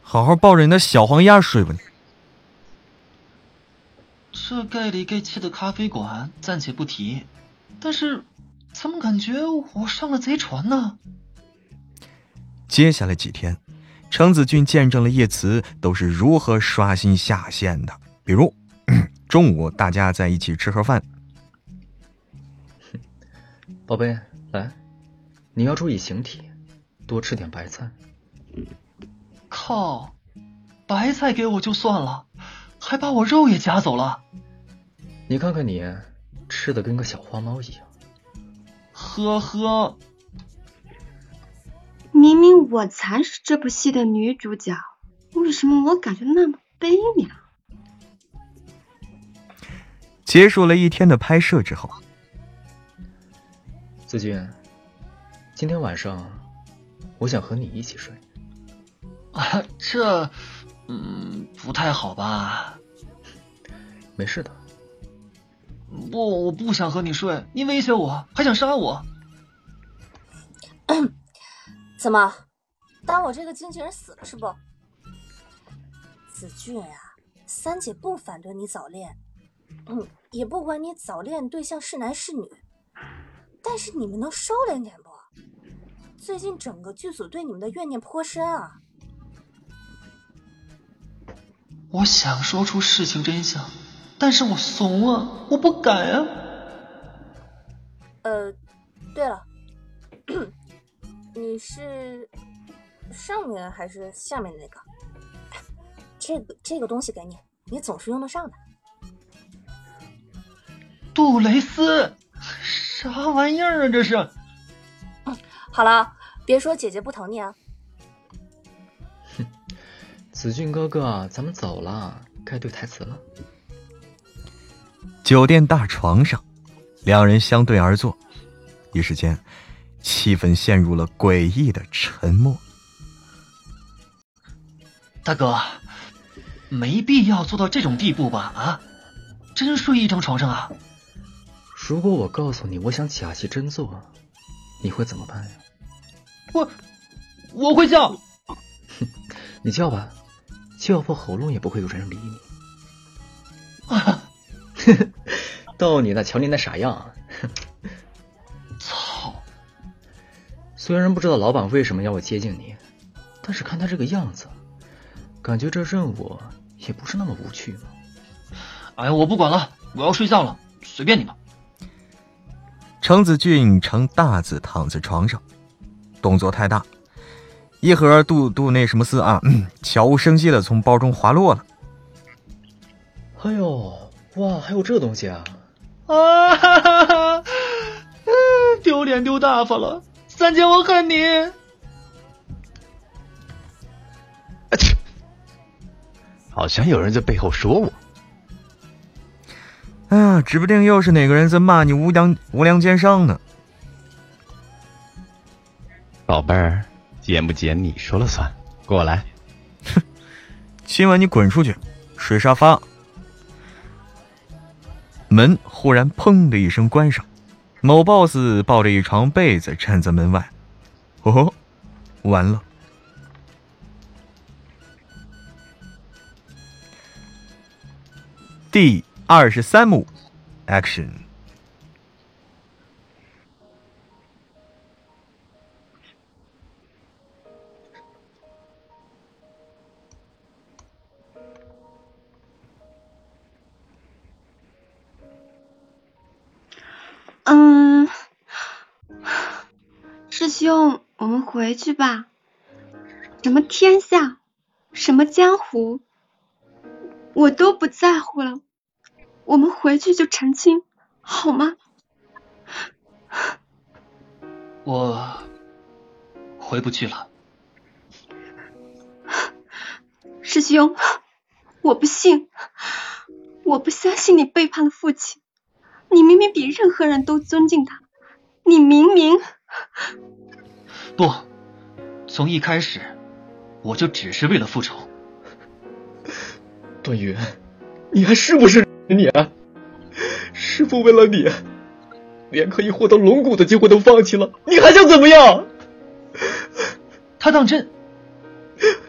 好好抱着你的小黄鸭睡吧你。这盖里盖气的咖啡馆暂且不提，但是怎么感觉我上了贼船呢？接下来几天，程子俊见证了叶慈都是如何刷新下限的。比如 中午大家在一起吃盒饭，宝贝，来，你要注意形体，多吃点白菜。靠，白菜给我就算了，还把我肉也夹走了。你看看你，吃的跟个小花猫一样。呵呵，明明我才是这部戏的女主角，为什么我感觉那么悲凉？结束了一天的拍摄之后，子君，今天晚上我想和你一起睡。啊，这，嗯，不太好吧？没事的。不，我不想和你睡，你威胁我，还想杀我。怎么，当我这个经纪人死了是不？子俊啊，三姐不反对你早恋，嗯，也不管你早恋对象是男是女，但是你们能收敛点不？最近整个剧组对你们的怨念颇深啊。我想说出事情真相，但是我怂啊，我不敢啊。呃，对了，你是上面还是下面的那个？这个这个东西给你，你总是用得上的。杜蕾斯，啥玩意儿啊？这是。嗯，好了，别说姐姐不疼你啊。哼子俊哥哥，咱们走了，该对台词了。酒店大床上，两人相对而坐，一时间，气氛陷入了诡异的沉默。大哥，没必要做到这种地步吧？啊，真睡一张床上啊？如果我告诉你我想假戏真做，你会怎么办呀？我，我会叫。哼，你叫吧。叫破喉咙也不会有人理你。逗你呢，瞧你那傻样。操！虽然不知道老板为什么要我接近你，但是看他这个样子，感觉这任务也不是那么无趣嘛。哎呀，我不管了，我要睡觉了，随便你吧。程子俊呈大字躺在床上，动作太大，一盒杜杜那什么丝啊，悄无声息的从包中滑落了。哎呦，哇，还有这东西啊！啊哈哈哈！丢脸丢大发了，三姐我恨你！好像有人在背后说我。哎呀，指不定又是哪个人在骂你无良无良奸商呢。宝贝儿，奸不奸你说了算，过来。哼，今晚你滚出去，睡沙发。门忽然砰的一声关上，某 boss 抱着一床被子站在门外。哦，完了。第。二十三幕，Action。嗯，师兄，我们回去吧。什么天下，什么江湖，我都不在乎了。我们回去就成亲，好吗？我回不去了，师兄，我不信，我不相信你背叛了父亲。你明明比任何人都尊敬他，你明明 不，从一开始我就只是为了复仇。段云，你还是不是？你啊，师傅为了你，连可以获得龙骨的机会都放弃了，你还想怎么样？他当真？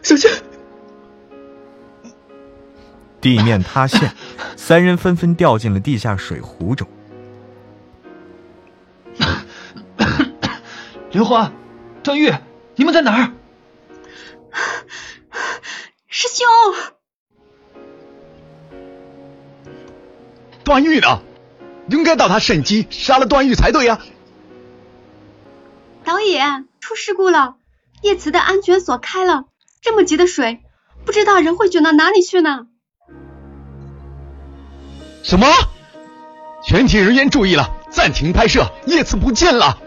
小心！地面塌陷，三人纷纷掉进了地下水湖中。刘欢、段誉，你们在哪儿？师兄。段誉呢？应该到他趁机杀了段誉才对呀！导演，出事故了，叶慈的安全锁开了，这么急的水，不知道人会卷到哪里去呢？什么？全体人员注意了，暂停拍摄，叶慈不见了！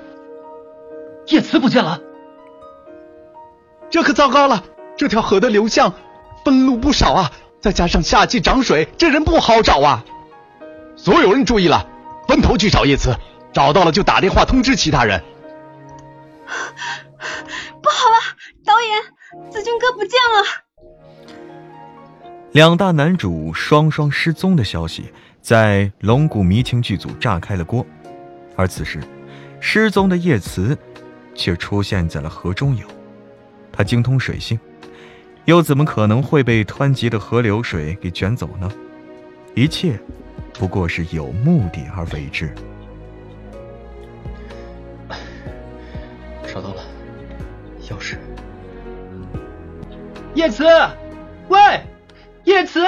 叶慈不见了？这可糟糕了！这条河的流向分路不少啊，再加上夏季涨水，这人不好找啊！所有人注意了，分头去找叶慈，找到了就打电话通知其他人。不好了，导演，子君哥不见了！两大男主双双失踪的消息在龙骨迷情剧组炸开了锅，而此时，失踪的叶慈却出现在了河中游。他精通水性，又怎么可能会被湍急的河流水给卷走呢？一切。不过是有目的而为之。找到了，钥匙。叶慈，喂，叶慈，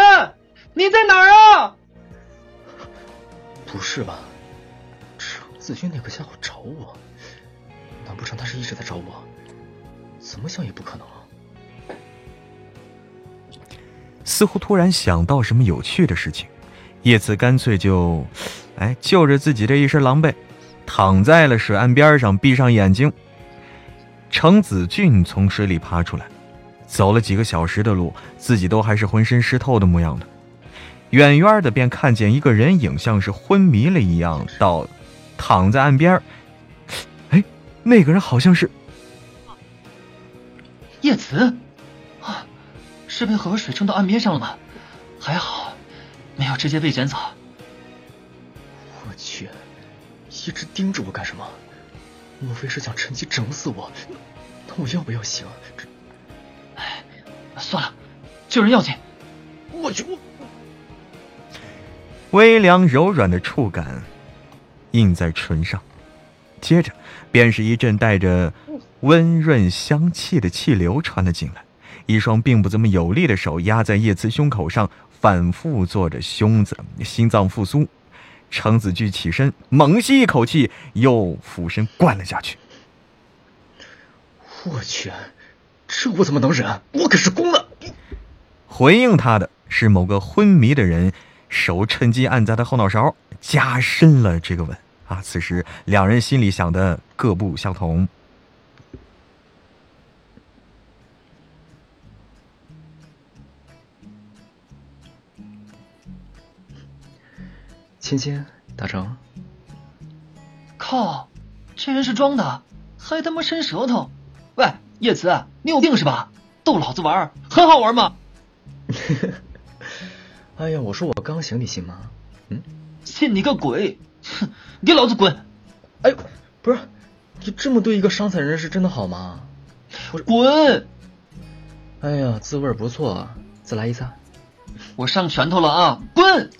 你在哪儿啊？不是吧？程子君那个家伙找我，难不成他是一直在找我？怎么想也不可能。似乎突然想到什么有趣的事情。叶子干脆就，哎，就着自己这一身狼狈，躺在了水岸边上，闭上眼睛。程子俊从水里爬出来，走了几个小时的路，自己都还是浑身湿透的模样的。远远的便看见一个人影，像是昏迷了一样，到躺在岸边。哎，那个人好像是叶慈啊，是被河水冲到岸边上了吗？还好。没有直接被卷走。我去，一直盯着我干什么？莫非是想趁机整死我？那我要不要醒？这……哎，算了，救人要紧。我去！微凉柔软的触感印在唇上，接着便是一阵带着温润香气的气流传了进来，一双并不怎么有力的手压在叶慈胸口上，反复做着胸子心脏复苏。程子俊起身，猛吸一口气，又俯身灌了下去。我去，这我怎么能忍？我可是公的。回应他的是某个昏迷的人，手趁机按在他后脑勺，加深了这个吻。啊，此时两人心里想的各不相同。亲亲，大成。靠，这人是装的，还他妈伸舌头。喂，叶慈，你有病是吧？逗老子玩，很好玩吗？哎呀，我说我刚醒，你信吗？嗯，信你个鬼！哼，你给老子滚！哎呦，不是，你这么对一个伤残人士，真的好吗？滚！哎呀，滋味不错，再来一次。我上拳头了啊！滚！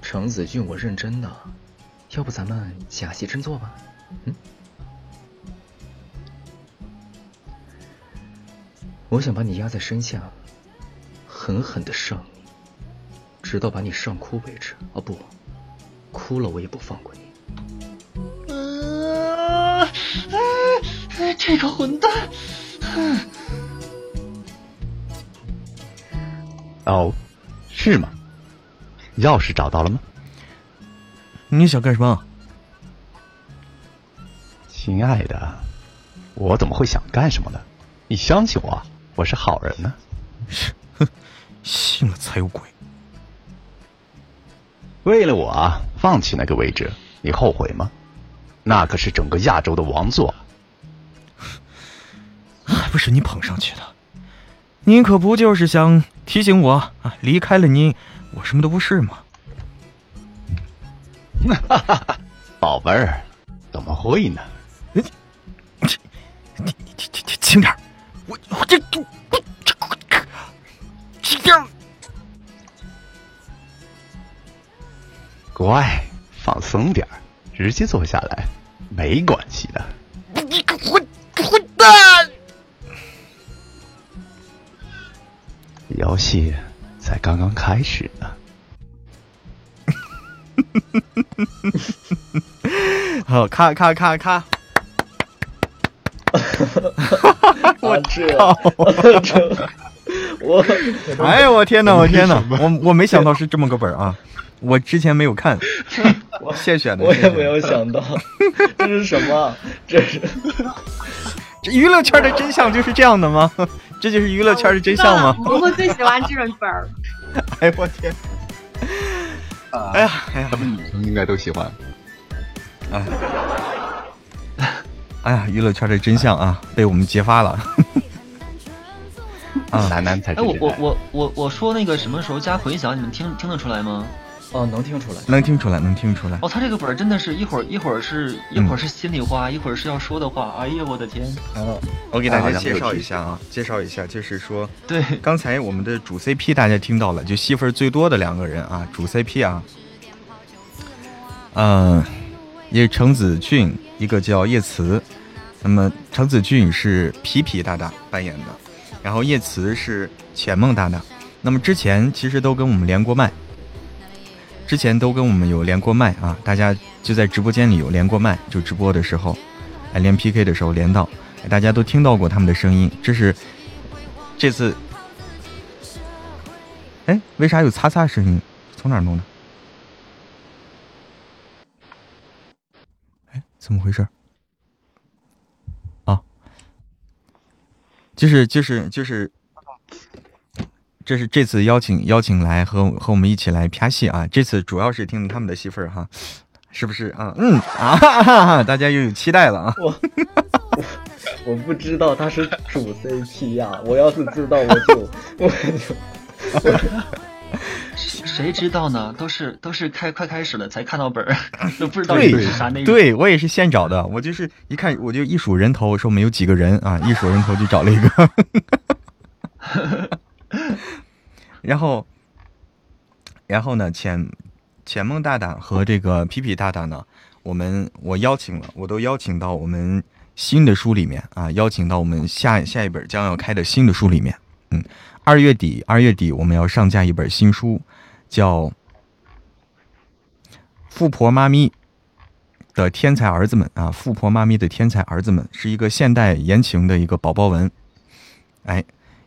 程子俊，我认真的，要不咱们假戏真做吧？嗯。我想把你压在身下，狠狠的上你，直到把你上哭为止。啊不，哭了我也不放过你。啊！这个混蛋！哦，是吗？钥匙找到了吗？你想干什么？亲爱的，我怎么会想干什么呢？你相信我。我是好人呢，哼，信了才有鬼。为了我放弃那个位置，你后悔吗？那可是整个亚洲的王座，还不是你捧上去的。您可不就是想提醒我啊？离开了您，我什么都不是吗？哈哈哈，宝贝儿，怎么会呢？你你你你你轻点。我我这我这这这乖，放松点儿直接坐下来，没关系的。你个混混蛋！游戏才刚刚开始呢。好，咔咔咔咔。我靠！我，哎呀，我天哪！我天哪！我我没想到是这么个本啊！我之前没有看，现选的。我也没有想到，这是什么？这是这娱乐圈的真相就是这样的吗？这就是娱乐圈的真相吗？我最喜欢这种本儿。哎我天！哎呀哎呀，他们女生应该都喜欢。哎。哎呀，娱乐圈的真相啊，被我们揭发了。啊，男男才哎，我我我我我说那个什么时候加回响，你们听听得出来吗？哦，能听出来，能听出来，能听出来。哦，他这个本真的是一会儿一会儿是一会儿是心里话，一会儿是要说的话。哎呀，我的天！哦，我给大家介绍一下啊，介绍一下，就是说，对，刚才我们的主 CP 大家听到了，就戏份最多的两个人啊，主 CP 啊，嗯，也程子俊。一个叫叶慈，那么程子俊是皮皮大大扮演的，然后叶慈是浅梦大大。那么之前其实都跟我们连过麦，之前都跟我们有连过麦啊，大家就在直播间里有连过麦，就直播的时候，哎，连 PK 的时候连到，大家都听到过他们的声音。这是这次，哎，为啥有擦擦声音？从哪弄的？哎怎么回事？就是就是就是，这是这次邀请邀请来和和我们一起来拍戏啊！这次主要是听他们的戏份哈，是不是啊？嗯啊，大家又有期待了啊！我我 我不知道他是主 CP 呀，我要是知道我就我就。谁知道呢？都是都是开快开始了才看到本儿，都不知道是啥内容。对我也是现找的，我就是一看我就一数人头，说我们有几个人啊，一数人头就找了一个。然后，然后呢？浅浅梦大大和这个皮皮大大呢，我们我邀请了，我都邀请到我们新的书里面啊，邀请到我们下下一本将要开的新的书里面。嗯，二月底，二月底我们要上架一本新书，叫《富婆妈咪的天才儿子们》啊，《富婆妈咪的天才儿子们》是一个现代言情的一个宝宝文。哎，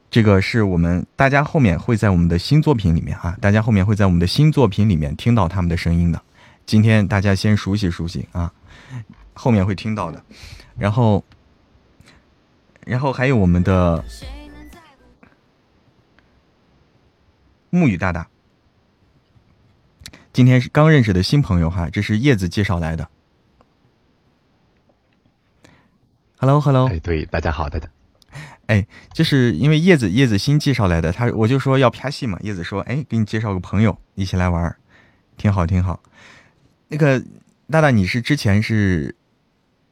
这个是我们大家后面会在我们的新作品里面啊，大家后面会在我们的新作品里面听到他们的声音的。今天大家先熟悉熟悉啊，后面会听到的。然后，然后还有我们的。木雨大大，今天是刚认识的新朋友哈，这是叶子介绍来的。Hello，Hello，哎，对，大家好，大家，哎，就是因为叶子叶子新介绍来的，他我就说要拍戏嘛，叶子说，哎，给你介绍个朋友一起来玩，挺好挺好。那个大大，你是之前是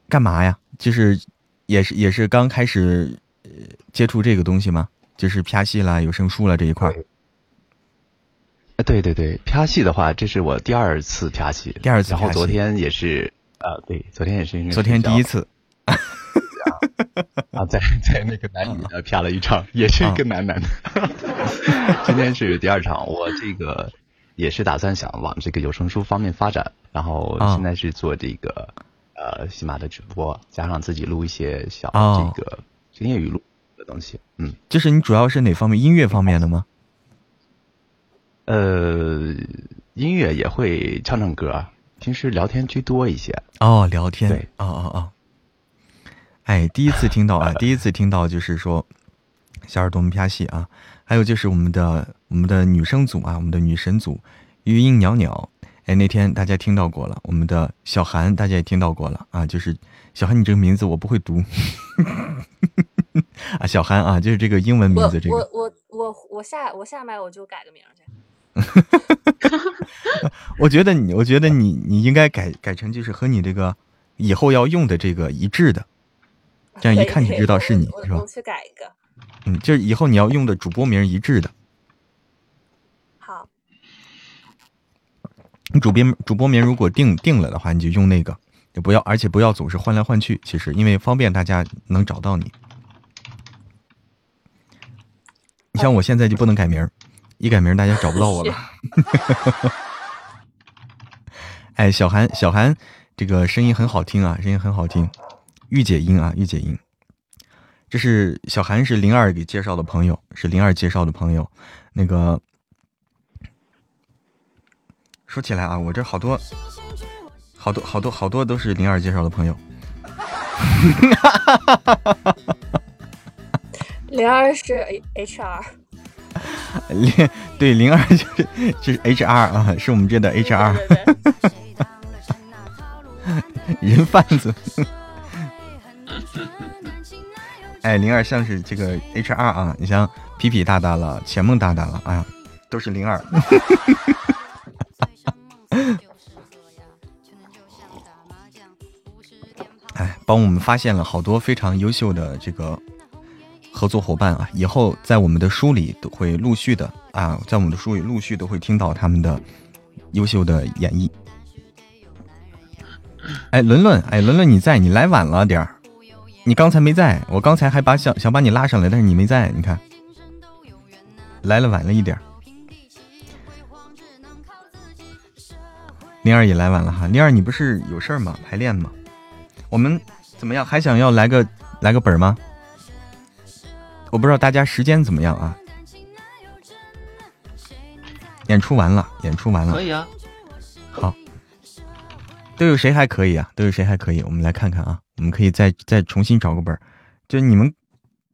干嘛呀？就是也是也是刚开始接触这个东西吗？就是拍戏啦、有声书了这一块。对对对，拍戏的话，这是我第二次拍戏，第二次。然后昨天也是，呃，对，昨天也是。昨天第一次。啊，在在那个男女的拍了一场，也是一个男男的。今天是第二场，我这个也是打算想往这个有声书方面发展，然后现在是做这个呃喜马的直播，加上自己录一些小这个经验语录的东西。嗯，就是你主要是哪方面？音乐方面的吗？呃，音乐也会唱唱歌，平时聊天居多一些。哦，聊天。对，哦哦哦。哎，第一次听到啊，第一次听到就是说小耳朵们拍戏啊，还有就是我们的我们的女生组啊，我们的女神组余音袅袅。哎，那天大家听到过了，我们的小韩大家也听到过了啊，就是小韩，你这个名字我不会读 啊，小韩啊，就是这个英文名字这个。我我我我下我下麦我就改个名去。我觉得你，我觉得你，你应该改改成就是和你这个以后要用的这个一致的，这样一看就知道是你，是吧？我去改一个。嗯，就是以后你要用的主播名一致的。好。你主编主播名如果定定了的话，你就用那个，就不要，而且不要总是换来换去。其实因为方便大家能找到你。你像我现在就不能改名。一改名，大家找不到我了。哎，小韩，小韩，这个声音很好听啊，声音很好听。御姐音啊，御姐音。这是小韩，是灵儿给介绍的朋友，是灵儿介绍的朋友。那个说起来啊，我这好多，好多，好多，好多都是灵儿介绍的朋友。灵儿是 HR。零对零二就是就是 HR 啊，是我们这的 HR，人贩子。哎，零二像是这个 HR 啊，你像皮皮大大了，钱梦大大了，哎呀，都是零二。哎，帮我们发现了好多非常优秀的这个。合作伙伴啊，以后在我们的书里都会陆续的啊，在我们的书里陆续都会听到他们的优秀的演绎。哎，伦伦，哎，伦伦你在？你来晚了点儿，你刚才没在，我刚才还把想想把你拉上来，但是你没在，你看，来了晚了一点儿。灵儿也来晚了哈，灵儿你不是有事儿吗？排练吗？我们怎么样？还想要来个来个本吗？我不知道大家时间怎么样啊？演出完了，演出完了，可以啊。好，都有谁还可以啊？都有谁还可以？我们来看看啊，我们可以再再重新找个本儿。就你们，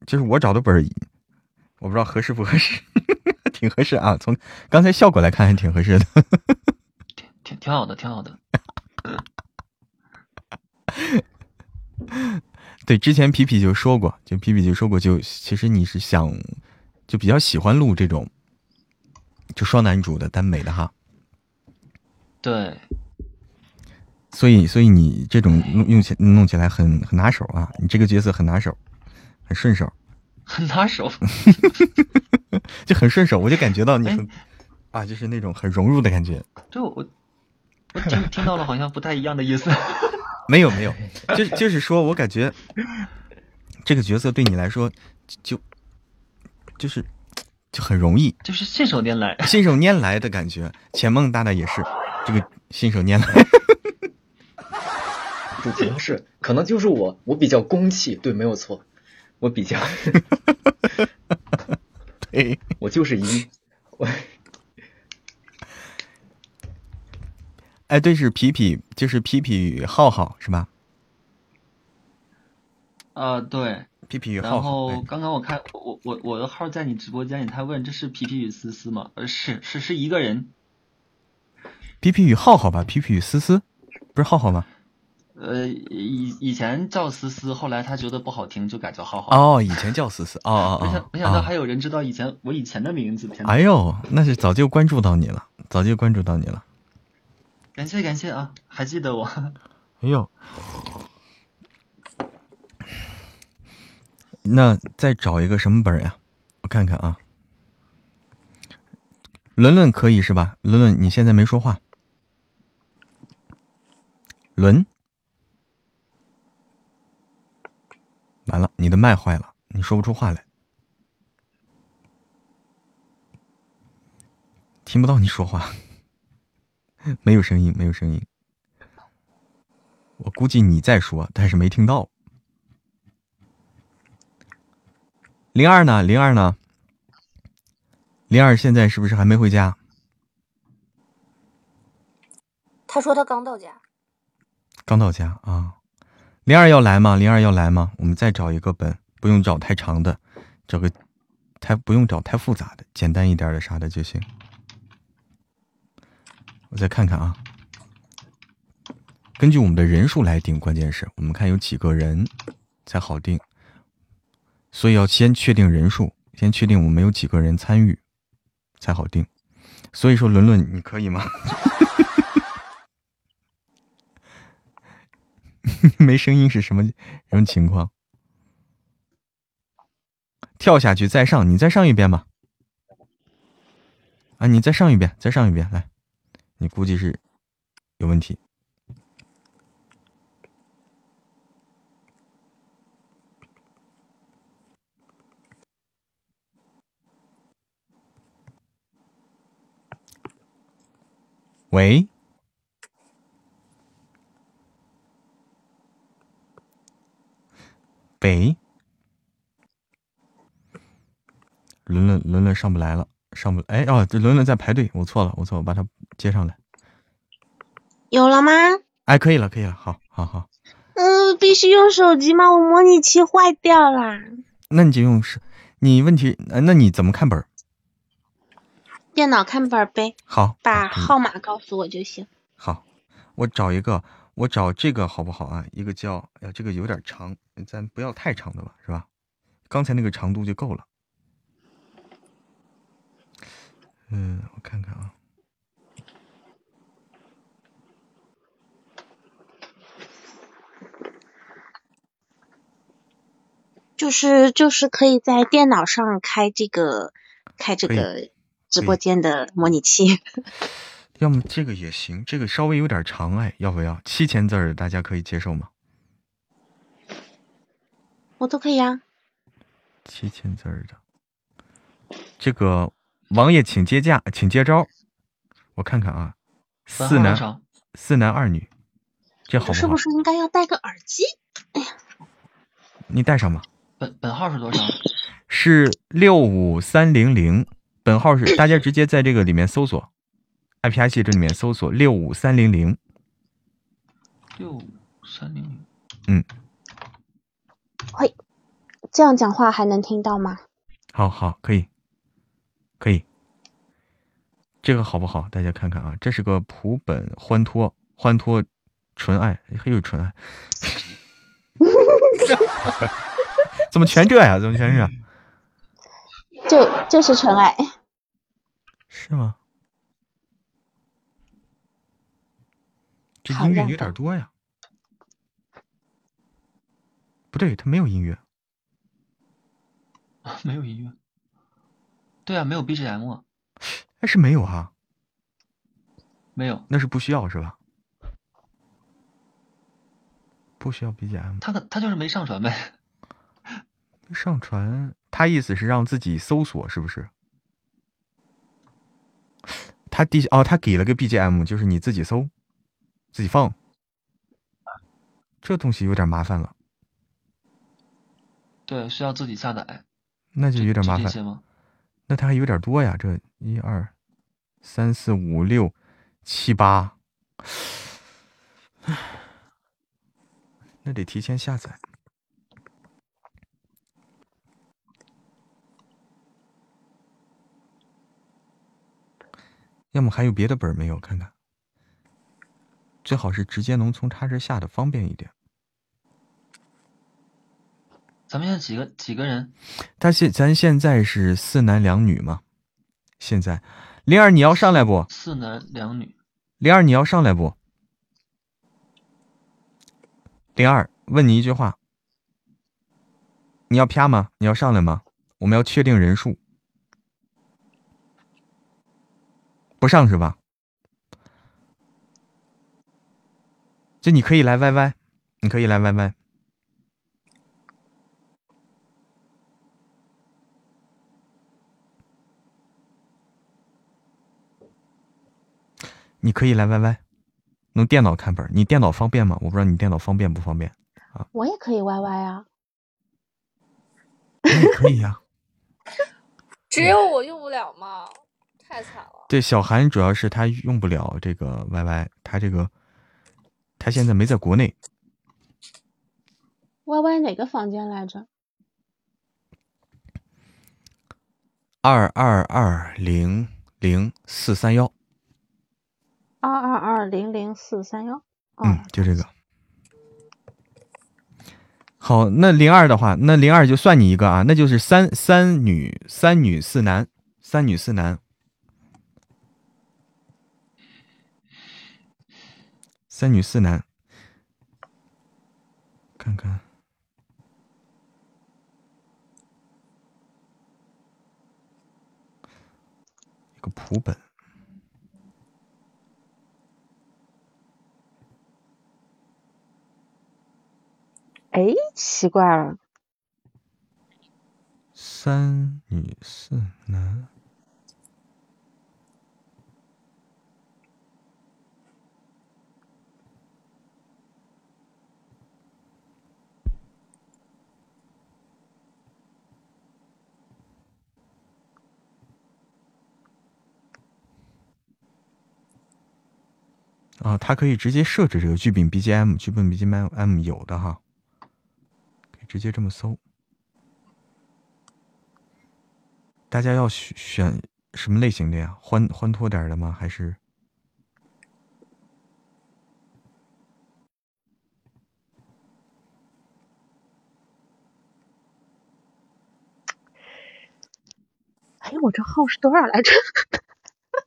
就是我找的本儿，我不知道合适不合适，挺合适啊。从刚才效果来看，还挺合适的，挺挺挺好的，挺好的。对，之前皮皮就说过，就皮皮就说过，就其实你是想，就比较喜欢录这种，就双男主的耽美的哈。对。所以，所以你这种弄用起弄起来很很拿手啊！你这个角色很拿手，很顺手。很 拿手。就很顺手，我就感觉到你很啊，就是那种很融入的感觉。对，我我听听到了，好像不太一样的意思。没有没有，就就是说我感觉这个角色对你来说就就是就很容易，就是信手拈来，信手拈来的感觉。浅梦大大也是这个信手拈来。不可能是，可能就是我，我比较公气，对，没有错，我比较，对，我就是一，我，哎，对，是皮皮，就是皮皮与浩浩是吧？啊，对，皮皮与浩然浩。后哎刚刚我看我我我的号在你直播间里，他问这是皮皮与思思吗？呃，是是是一个人。皮皮与浩浩吧，皮皮与思思，不是浩浩吗？呃，以以前叫思思，后来他觉得不好听，就改叫浩浩。哦，以前叫思思，哦哦没想哦，没想到哦还有人知道以前我以前的名字。哎呦，那是早就关注到你了，早就关注到你了。感谢感谢啊，还记得我。哎呦，那再找一个什么本儿呀？我看看啊。伦伦可以是吧？伦伦，你现在没说话。伦，完了，你的麦坏了，你说不出话来，听不到你说话，没有声音，没有声音。我估计你在说，但是没听到。零二呢？零二呢？零二现在是不是还没回家？他说他刚到家，刚到家啊。零二要来吗？零二要来吗？我们再找一个本，不用找太长的，找个太不用找太复杂的，简单一点的啥的就行。我再看看啊，根据我们的人数来定，关键是我们看有几个人才好定，所以要先确定人数，先确定我们有几个人参与才好定。所以说，伦伦，你可以吗？没声音是什么什么情况？跳下去再上，你再上一遍吧。啊，你再上一遍，再上一遍，来，你估计是有问题。喂，北，伦伦伦伦上不来了，上不哎哦，这伦伦在排队，我错了，我错了，我把他接上来。有了吗？哎，可以了，可以了，好，好，好，嗯，必须用手机吗？我模拟器坏掉啦。那你就用手，你问题，呃，那你怎么看本儿？电脑看本儿呗，好，把号码告诉我就行。好，我找一个，我找这个好不好啊？一个叫，哎呀，这个有点长，咱不要太长的吧，是吧？刚才那个长度就够了。嗯，我看看啊，就是就是可以在电脑上开这个开这个直播间的模拟器。要么这个也行，这个稍微有点长，哎，要不要？七千字大家可以接受吗？我都可以啊。七千字儿的，这个王爷请接驾，请接招。我看看啊，四男？四男二女，这好不好？是不是应该要戴个耳机？哎呀你戴上吧。本本号是多少？是六五三零零，本号是大家直接在这个里面搜索，IPIC 这里面搜索六五三零零。六五三零零。嗯，喂，这样讲话还能听到吗？好好，可以，可以。这个好不好？大家看看啊，这是个普本欢脱欢脱纯爱，还有纯爱，怎么全这样？怎么全是？就就是纯爱。是吗？这音乐有点多呀。不对，他没有音乐。没有音乐。对啊，没有 BGM。哎，是没有啊。没有。那是不需要是吧？不需要 BGM，他他就是没上传呗。上传，他意思是让自己搜索，是不是？他第哦，他给了个 BGM，就是你自己搜，自己放。这东西有点麻烦了。对，需要自己下载。那就有点麻烦。那他还有点多呀，这一二三四五六七八，那得提前下载。要么还有别的本没有？看看，最好是直接能从他这下的方便一点。咱们现在几个几个人？他现咱现在是四男两女吗？现在，灵儿你要上来不？四男两女。灵儿你要上来不？灵儿问你一句话，你要啪吗？你要上来吗？我们要确定人数。不上是吧？就你可以来 YY，你可以来 YY。你可以来 YY，用电脑看本你电脑方便吗？我不知道你电脑方便不方便啊？我也可以 YY 啊。你也可以呀。只有我用不了吗？太惨了。对，小韩主要是他用不了这个 YY，他这个他现在没在国内。YY 哪个房间来着？二二二零零四三幺。二二二零零四三幺，嗯，就这个。好，那零二的话，那零二就算你一个啊，那就是三三女三女四男，三女四男，三女四男，看看。一个谱本。哎，奇怪了，三女四男啊，它可以直接设置这个剧本 BGM，剧本 BGM 有的哈。直接这么搜，大家要选选什么类型的呀？欢欢脱点的吗？还是？哎，我这号是多少来着？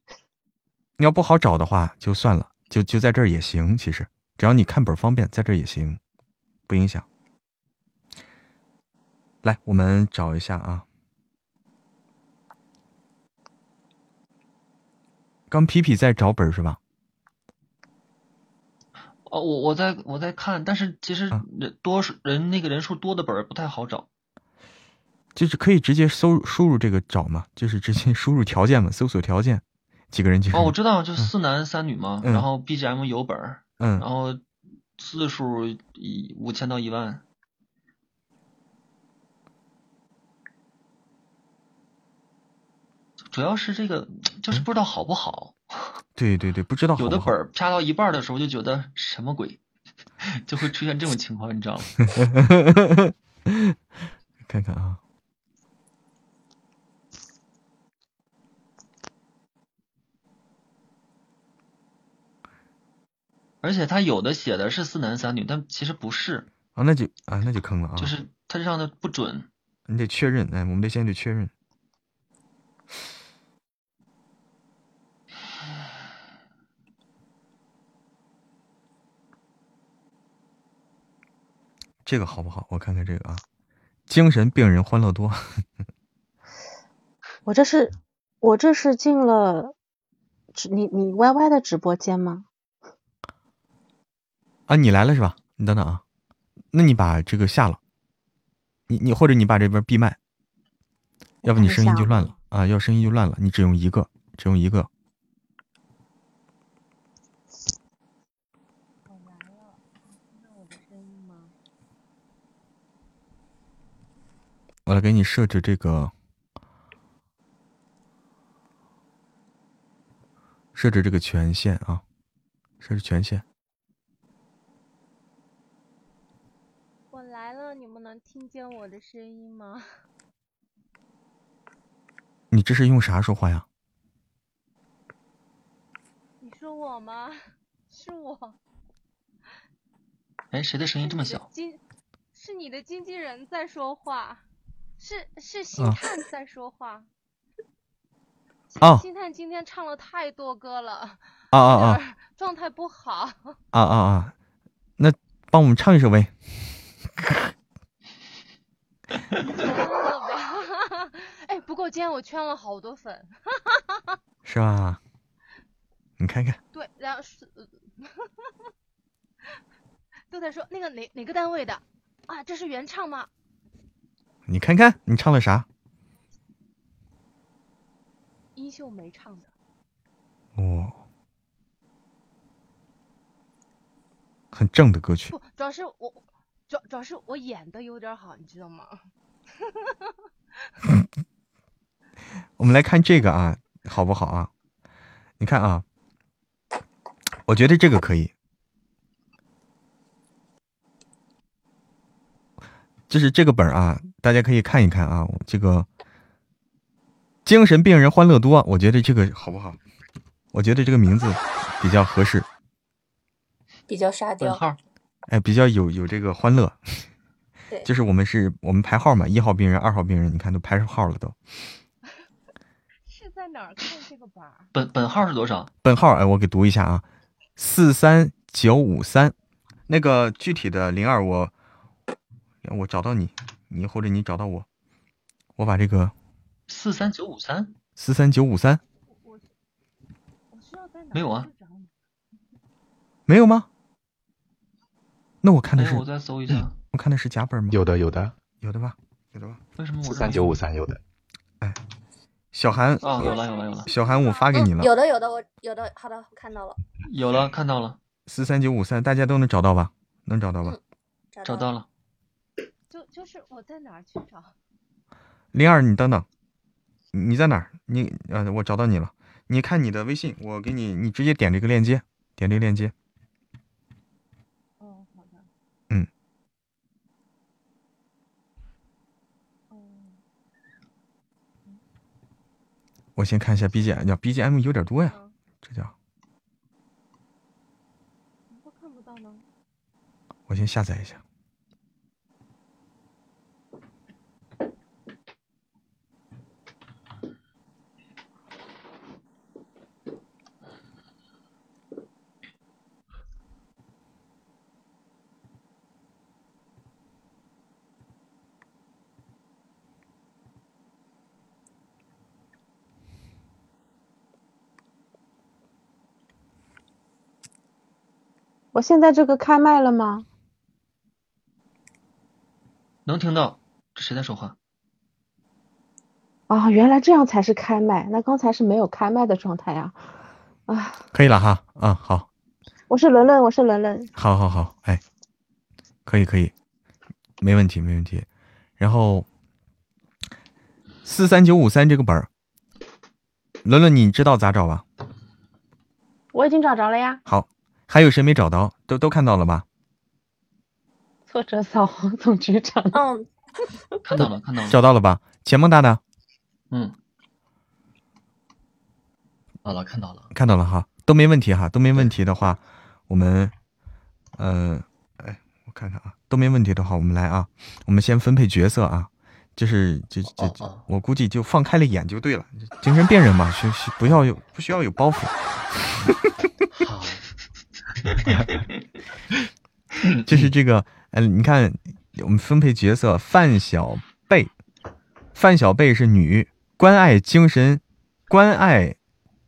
你要不好找的话，就算了，就就在这儿也行。其实只要你看本方便，在这儿也行，不影响。来，我们找一下啊。刚皮皮在找本是吧？哦，我我在我在看，但是其实人多数人那个人数多的本不太好找。就是可以直接搜输入这个找嘛，就是直接 输入条件嘛，搜索条件几个人就。哦，我知道，就四男三女嘛，然后 BGM 有本嗯，然后字数一五千到一万。主要是这个，就是不知道好不好。对对对，不知道。有的本儿啪到一半的时候就觉得什么鬼，就会出现这种情况，你知道吗？看看啊，而且他有的写的是四男三女，但其实不是。啊，那就啊，那就坑了啊。就是他这样的不准。你得确认，哎，我们得先得确认。这个好不好？我看看这个啊，精神病人欢乐多。我这是我这是进了直你你 Y Y 的直播间吗？啊，你来了是吧？你等等啊，那你把这个下了，你你或者你把这边闭麦，要不你声音就乱了啊，要声音就乱了。你只用一个，只用一个。我来给你设置这个，设置这个权限啊，设置权限。我来了，你们能听见我的声音吗？你这是用啥说话呀？你说我吗？是我。哎，谁的声音这么小？经是你的经纪人在说话。是是星探在说话。啊。星探今天唱了太多歌了。啊啊啊！状态不好。啊啊啊！那帮我们唱一首呗。哎，不过今天我圈了好多粉。是吧？你看看。对，然后是，都在说那个哪哪个单位的啊？这是原唱吗？你看看，你唱的啥？衣袖没唱的。哦，很正的歌曲。不，主要是我，主主要是我演的有点好，你知道吗？我们来看这个啊，好不好啊？你看啊，我觉得这个可以。就是这个本啊，大家可以看一看啊。这个精神病人欢乐多，我觉得这个好不好？我觉得这个名字比较合适，比较沙雕。哎，比较有有这个欢乐。对，就是我们是我们排号嘛，一号病人、二号病人，你看都排上号了都。是在哪儿看这个本？本本号是多少？本号哎，我给读一下啊，四三九五三。那个具体的零二我。我找到你，你或者你找到我，我把这个四三九五三四三九五三，没有啊？没有吗？那我看的是，我再搜一下，我看的是假本吗？有的，有的，有的吧？有的吧？为什么四三九五三有的？哎，小韩啊，有了，有了，有了。小韩，我发给你了。有的，有的，我有的，好的，看到了。有了，看到了。四三九五三，大家都能找到吧？能找到吧？找到了。就就是我在哪儿去找？零二，你等等，你在哪儿？你呃，我找到你了。你看你的微信，我给你，你直接点这个链接，点这个链接。哦，好的。嗯。我先看一下 BGM，叫，BGM 有点多呀，这叫。我先下载一下。我现在这个开麦了吗？能听到，这谁在说话？啊，原来这样才是开麦，那刚才是没有开麦的状态啊！啊，可以了哈，啊好。我是伦伦，我是伦伦。好好好，哎，可以可以，没问题没问题。然后四三九五三这个本儿，伦伦你知道咋找吧？我已经找着了呀。好。还有谁没找到？都都看到了吧？作者扫黄 总局长。嗯，看到了，看到了。找到了吧？钱梦大大。嗯。好了，看到了。看到了哈，都没问题哈，都没问题的话，我们，嗯，哎，我看看啊，都没问题的话，我们来啊，我们先分配角色啊，就是就就，我估计就放开了演就对了，精神病人嘛，需需不要有不需要有包袱。好。就是这个，嗯，你看，我们分配角色，范小贝，范小贝是女，关爱精神，关爱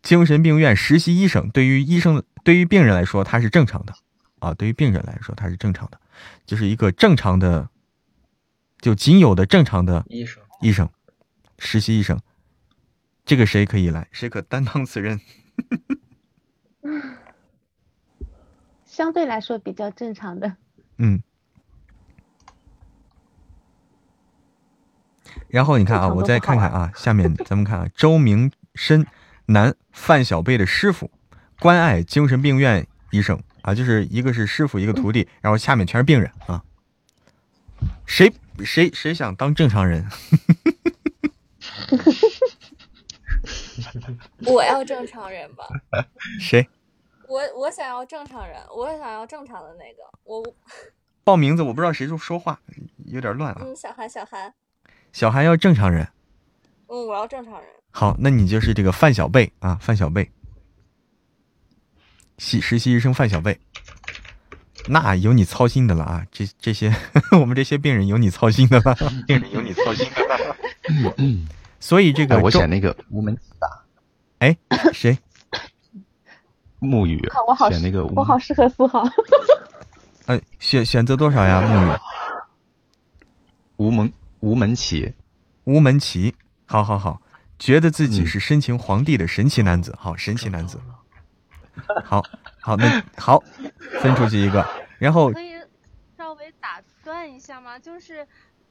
精神病院实习医生。对于医生，对于病人来说，他是正常的啊。对于病人来说，他是正常的。就是一个正常的，就仅有的正常的医生，医生，实习医生。这个谁可以来？谁可担当此任？相对来说比较正常的。嗯。然后你看啊，我再看看啊，下面咱们看啊，周明深，男，范小贝的师傅，关爱精神病院医生啊，就是一个是师傅，一个徒弟，然后下面全是病人啊。谁谁谁想当正常人？我要正常人吧，谁我我想要正常人，我想要正常的那个，我 报名字？我不知道谁说说话，有点乱啊。嗯，小韩小韩，小韩要正常人，嗯，我要正常人，好，那你就是这个范小贝啊，范小贝，实实习医生范小贝，那有你操心的了啊！这这些 我们这些病人有你操心的了，病人有你操心的了。所以这个哎我选那个无门达，哎谁？沐雨我好适，选那个吴我好适合四号。呃，选选择多少呀？木雨，吴门吴门旗，吴门旗，好好好，觉得自己嗯是深情皇帝的神奇男子，好，神奇男子，好好，那好，分出去一个，然后可以稍微打断一下吗？就是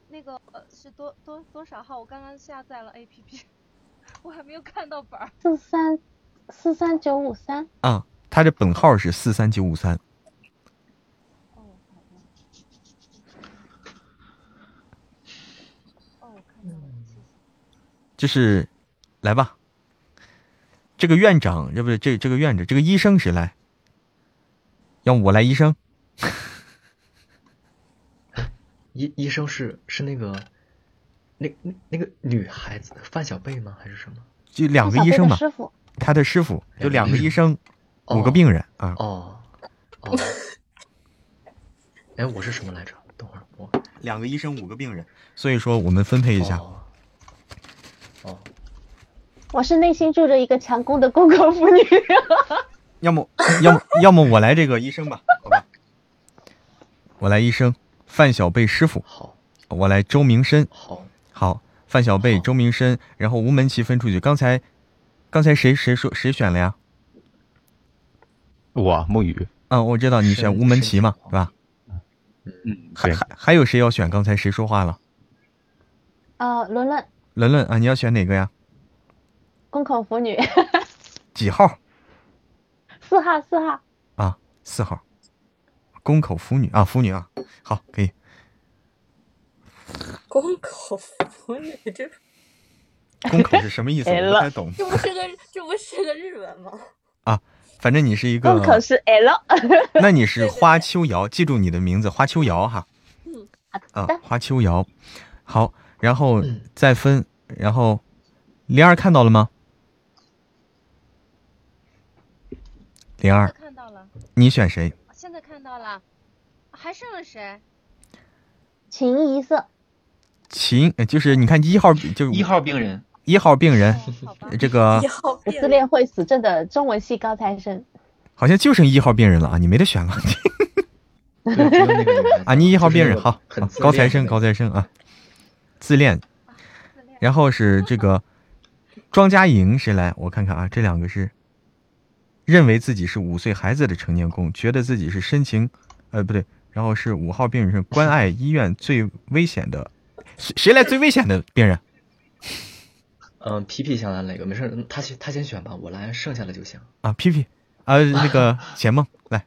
那个呃是多多多少号？我刚刚下载了 APP，我还没有看到本儿。四三四三九五三，啊，他的本号是四三九五三。哦，看到了，谢谢。就是，来吧。这个院长，这不是这这个院长，这个医生谁来？要我来医生？医医生是是那个，那那那个女孩子范小贝吗？还是什么？就两个医生嘛，师傅，他的师傅就两个医生，哦五个病人啊。哦哦，哎，我是什么来着？等会儿我两个医生，五个病人，所以说我们分配一下。哦哦，我是内心住着一个强攻的公口妇女。要么要么要么我来这个医生吧，好吧？我来医生，范小贝师傅，好，我来周明深，好，好，范小贝、周明深，然后吴门旗分出去。刚才刚才谁谁说谁选了呀？我沐雨，嗯，我知道你选吴门旗嘛，深是吧？嗯，还，还还有谁要选？刚才谁说话了？呃，伦伦，伦伦啊，你要选哪个呀？公口腐女，几号四号四号。啊？四号，宫口腐女啊，腐女啊，好，可以。公口腐女，这 宫口是什么意思？哎我不太懂这不是个这不是个日文吗？啊。反正你是一个公，口是 L。那你是花秋瑶，记住你的名字花秋瑶哈。好啊的，，花秋瑶，好，然后嗯再分，然后灵儿看到了吗？灵儿，看到了，你选谁？现在看到了，还剩了谁？情一色，秦，呃就是你看一号，就是一号病人，一号病人，这个一号病自恋会死症的中文系高材生。好像就剩一号病人了啊，你没得选了啊！你一号病人，好，高材生，高材生啊，自恋，自恋然后是这个庄家莹谁来？我看看啊，这两个是认为自己是五岁孩子的成年工，觉得自己是深情，呃不对，然后是五号病人是关爱医院最危险的，谁谁来最危险的病人？嗯皮皮想来哪个？没事，他先他先选吧，我来剩下的就行。啊皮皮啊那个 钱梦来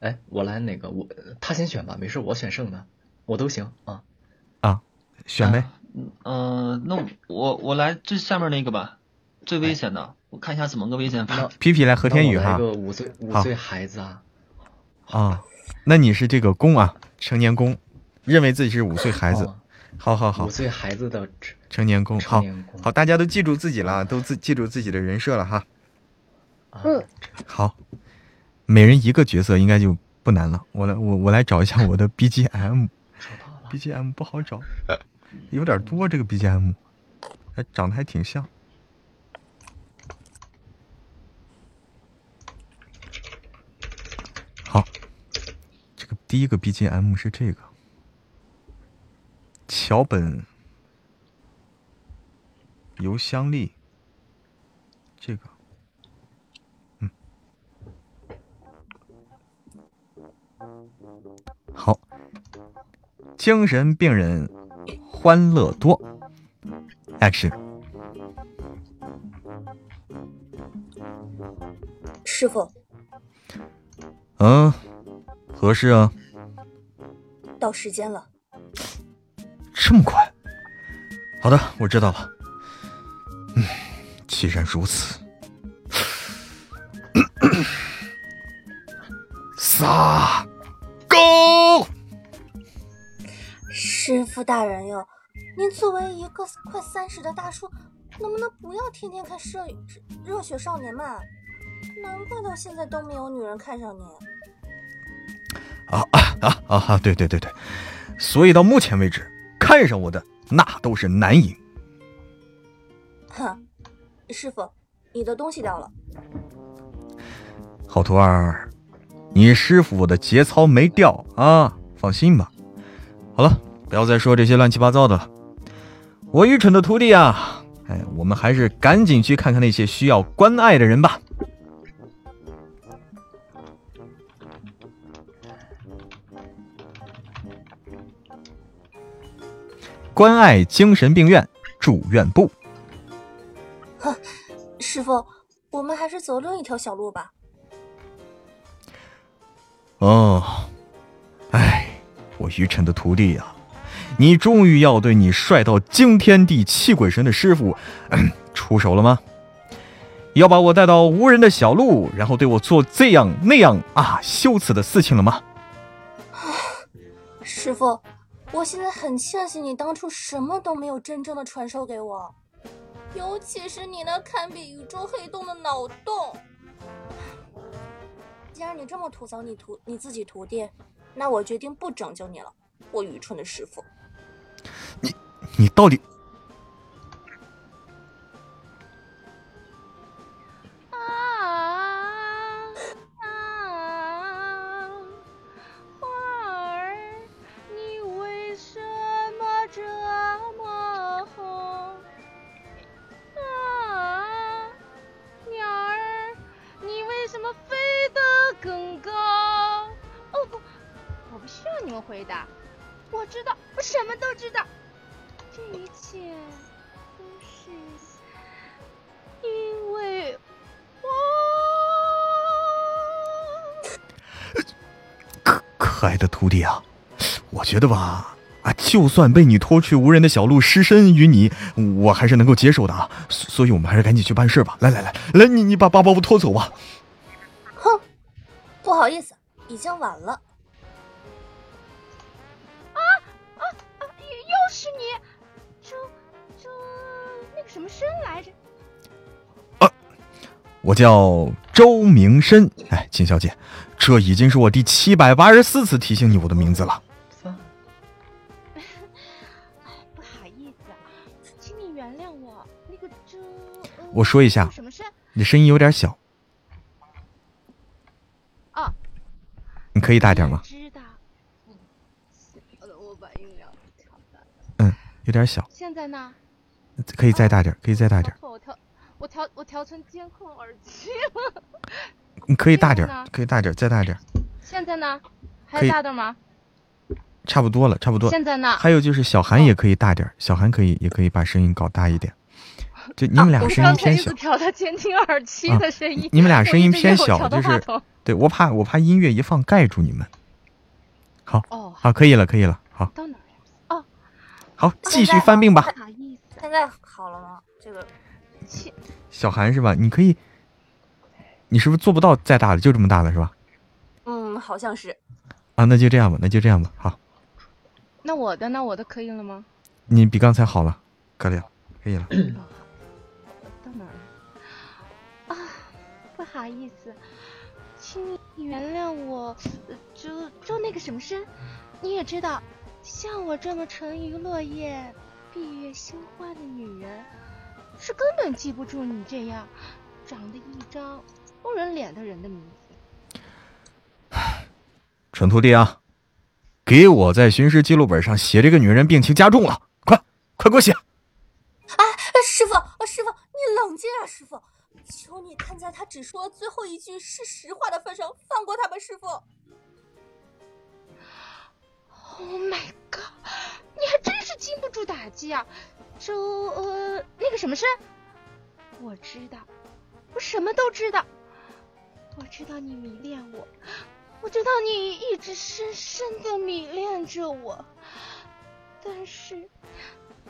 哎，我来哪个？我他先选吧，没事，我选剩的，我都行啊。啊选呗，嗯、呃，那我我来最下面那个吧，最危险的，我看一下怎么个危险法。皮皮来和天宇哈个五岁五岁孩子啊，啊，那你是这个公啊成年公，认为自己是五岁孩子哦，好好好五，岁孩子的成成年公，好好，大家都记住自己了，都自记住自己的人设了哈。啊嗯好，每人一个角色应该就不难了。我来，我我来找一下我的 到了。不好找，有点多这个 BGM，还长得还挺像。好，这个第一个 BGM 是这个，桥本邮箱力，这个，嗯，好，精神病人欢乐多，Action，师傅，嗯，合适啊，到时间了。这么快？好的，我知道了。嗯，既然如此，撒狗！师傅大人哟，您作为一个快三十的大叔，能不能不要天天看热热血少年嘛？难怪到现在都没有女人看上你。啊啊啊啊！对对对对，所以到目前为止，看上我的那都是男淫。哼，师傅，你的东西掉了。好徒儿，你师傅我的节操没掉啊，放心吧。好了，不要再说这些乱七八糟的了。我愚蠢的徒弟啊，哎，我们还是赶紧去看看那些需要关爱的人吧。关爱精神病院住院部。哼，师傅，我们还是走另一条小路吧。哦，哎，我愚蠢的徒弟呀，你终于要对你帅到惊天地泣鬼神的师傅出手了吗？要把我带到无人的小路，然后对我做这样那样啊羞耻的事情了吗？师傅，我现在很庆幸你当初什么都没有真正的传授给我，尤其是你那堪比宇宙黑洞的脑洞。既然你这么吐槽你徒你自己徒弟，那我决定不拯救你了，我愚蠢的师傅。你你到底？飞得更高！哦不，我不需要你们回答，我知道，我什么都知道，这一切都是因为我。可可爱的徒弟啊，我觉得吧，啊，就算被你拖去无人的小路失身于你，我还是能够接受的啊。所以，我们还是赶紧去办事吧。来来来，来，你你把把包袱拖走吧。不好意思，已经晚了。啊啊啊！又是你，周周那个什么生来着？啊，我叫周明深。哎，秦小姐，这已经是我第七百八十四次提醒你我的名字了。哎，不好意思，请你原谅我。那个周，我说一下，什么声？你声音有点小。哦，你可以大点吗？嗯有点小，现在呢？可以再大点，可以再大点。我调，我调，我调成监控耳机了。你可以大点，可以大点，再大点。现在呢？还大点吗？差不多了，差不多。现在呢？还有就是小韩也可以大点，小韩可以也可以把声音搞大一点。就你们俩声音偏小。调他监听耳机的声音。你们俩声音偏小，就是对我怕我怕音乐一放盖住你们。好，哦好，可以了，可以了，好。到哪？好，继续翻病吧。现在好了吗？这个，小韩是吧？你可以，你是不是做不到再大的？就这么大了是吧？嗯，好像是。啊，那就这样吧，那就这样吧。好。那我的，那我的可以了吗？你比刚才好了，可以了，可以了。到哪儿了？啊，不好意思，请你原谅我，就就那个什么声，你也知道。像我这么沉鱼落雁、闭月羞花的女人，是根本记不住你这样长得一张不人脸的人的名字。蠢徒弟啊，给我在巡视记录本上写这个女人病情加重了，快快给我写！哎，师傅，师傅，你冷静啊，师傅，求你看在他只说最后一句是实话的份上，放过他吧，师傅。Oh my god！你还真是经不住打击啊！周呃，那个什么事？我知道，我什么都知道。我知道你迷恋我，我知道你一直深深的迷恋着我。但是，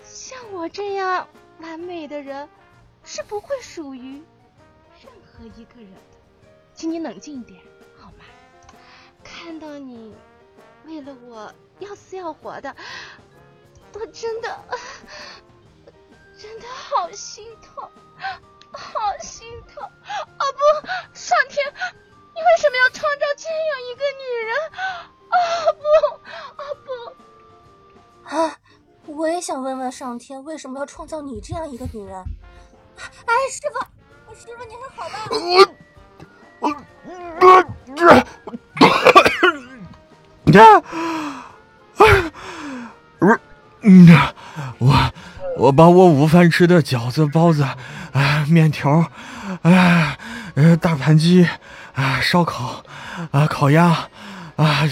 像我这样完美的人，是不会属于和一个人的。请你冷静一点，好吗？看到你为了我要死要活的，我真的真的好心痛。好心痛啊！不，上天，你为什么要创造这样一个女人？啊不，啊不，啊！我也想问问上天，为什么要创造你这样一个女人？哎，师傅，师傅你还好吧？我我这这，不嗯，我我把我午饭吃的饺子、包子。啊，面条，啊，呃，大盘鸡，啊，烧烤，啊，烤鸭，啊，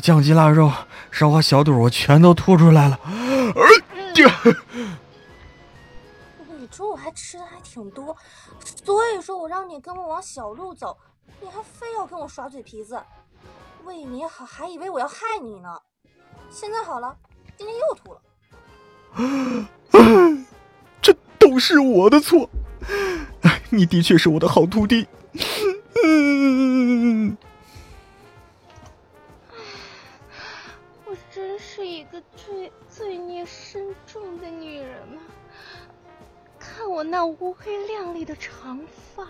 酱鸡腊肉，烧花小肚，我全都吐出来了。这，你中午还吃的还挺多，所以说我让你跟我往小路走，你还非要跟我耍嘴皮子，为你好还以为我要害你呢。现在好了，今天又吐了。这都是我的错，你的确是我的好徒弟。嗯，我真是一个罪罪孽我那乌黑亮丽的长发，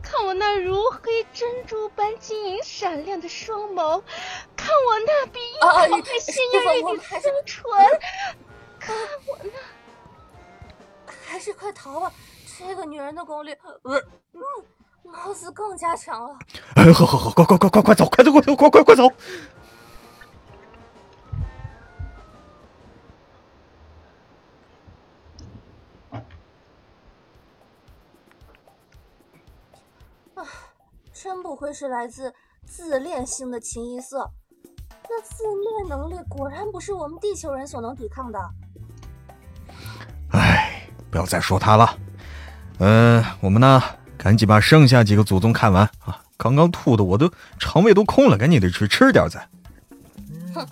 看我那如黑珍珠般晶莹闪亮的双眸，看我那比樱桃还鲜艳丽的酥唇，看我那……还是快逃吧！这个女人的功力，呃，嗯，貌似更加强了。哎，好好好，快快快快快走，快走快走，快快快走！啊，真不愧是来自自恋星的清一色，那自恋能力果然不是我们地球人所能抵抗的。不要再说他了，嗯，我们呢，赶紧把剩下几个祖宗看完啊！刚刚吐的我都肠胃都空了，赶紧得去吃点再。哼，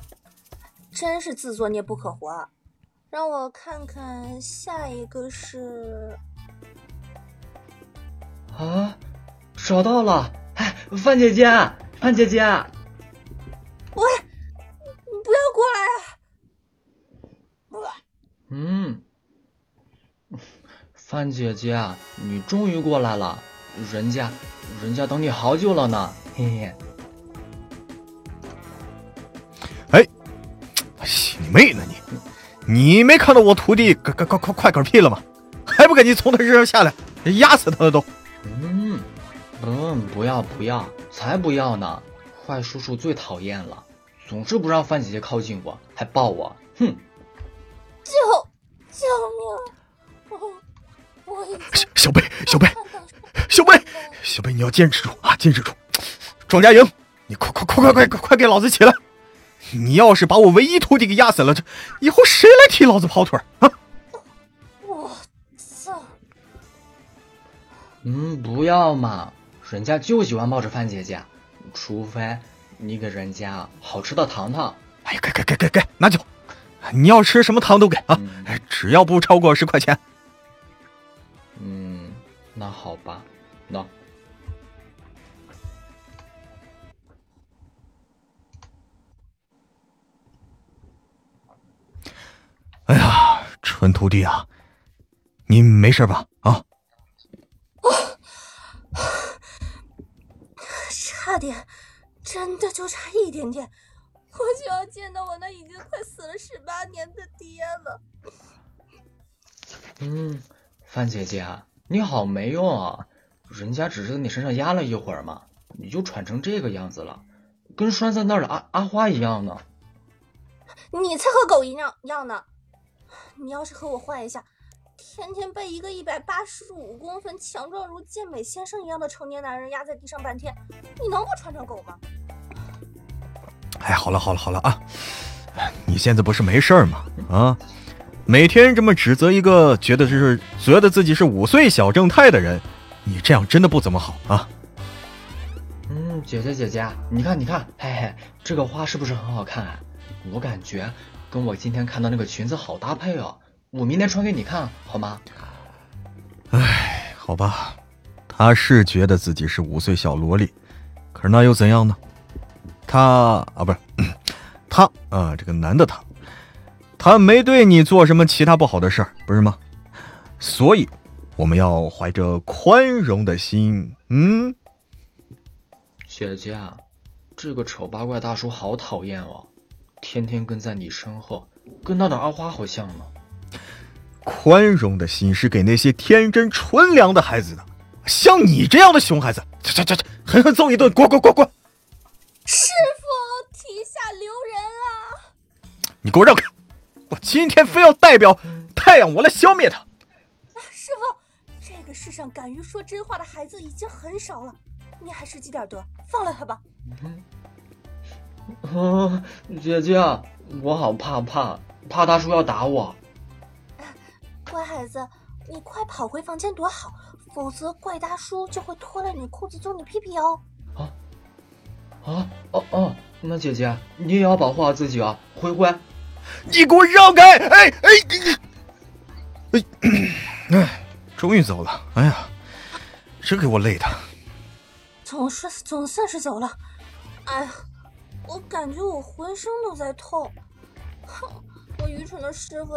真是自作孽不可活！让我看看下一个是……啊，找到了！哎，范姐姐，范姐姐，喂，你不要过来啊！嗯。范姐姐，你终于过来了，人家，人家等你好久了呢，嘿嘿。哎，你妹呢你？你没看到我徒弟快快快快快嗝屁了吗？还不赶紧从他身上下来，压死他了都！嗯，嗯，不要不要，才不要呢！坏叔叔最讨厌了，总是不让范姐姐靠近我，还抱我，哼！救救命！我小小贝，小贝，小贝，小贝，你要坚持住啊，坚持住！庄家营，你快快快快快快给老子起来！你要是把我唯一徒弟给压死了，这以后谁来替老子跑腿啊？我操！嗯，不要嘛，人家就喜欢抱着范姐姐，除非你给人家好吃的糖糖。哎呀，给给给给给，拿酒！你要吃什么糖都给啊，只要不超过十块钱。嗯那好吧，那。哎呀，蠢徒弟啊，你没事吧？啊？差点，真的就差一点点，我就要见到我那已经快死了十八年的爹了。嗯，范姐姐。你好没用啊！人家只是在你身上压了一会儿嘛，你就喘成这个样子了，跟拴在那儿的阿阿花一样呢。你才和狗一样样呢！你要是和我换一下，天天被一个一百八十五公分、强壮如健美先生一样的成年男人压在地上半天，你能不穿成狗吗？哎，好了好了好了啊！你现在不是没事儿吗？啊，每天这么指责一个觉得是觉得自己是五岁小正太的人，你这样真的不怎么好啊！嗯，姐姐姐姐，你看你看，嘿嘿，这个花是不是很好看？我感觉跟我今天看到那个裙子好搭配哦，我明天穿给你看好吗？哎，好吧，他是觉得自己是五岁小萝莉，可是那又怎样呢？他啊，不是 他啊，这个男的他，他没对你做什么其他不好的事儿，不是吗？所以我们要怀着宽容的心，嗯。姐姐，这个丑八怪大叔好讨厌哦，天天跟在你身后，跟那的阿花好像呢。宽容的心是给那些天真纯良的孩子的，像你这样的熊孩子，这这这，狠狠揍一顿，滚滚滚滚！师傅，天下留人啊！你给我让开！我今天非要代表太阳，我来消灭他。师傅，这个世上敢于说真话的孩子已经很少了。你还是积点德，放了他吧。嗯，姐姐，我好怕怕，怕大叔要打我。乖孩子，你快跑回房间躲好，否则怪大叔就会脱了你裤子揍你屁屁哦。啊啊哦哦，那姐姐你也要保护好自己啊，灰灰。你给我让开！哎哎哎哎，终于走了。哎呀，真给我累的。总是总算是走了，哎呀，我感觉我浑身都在痛。哼，我愚蠢的师傅，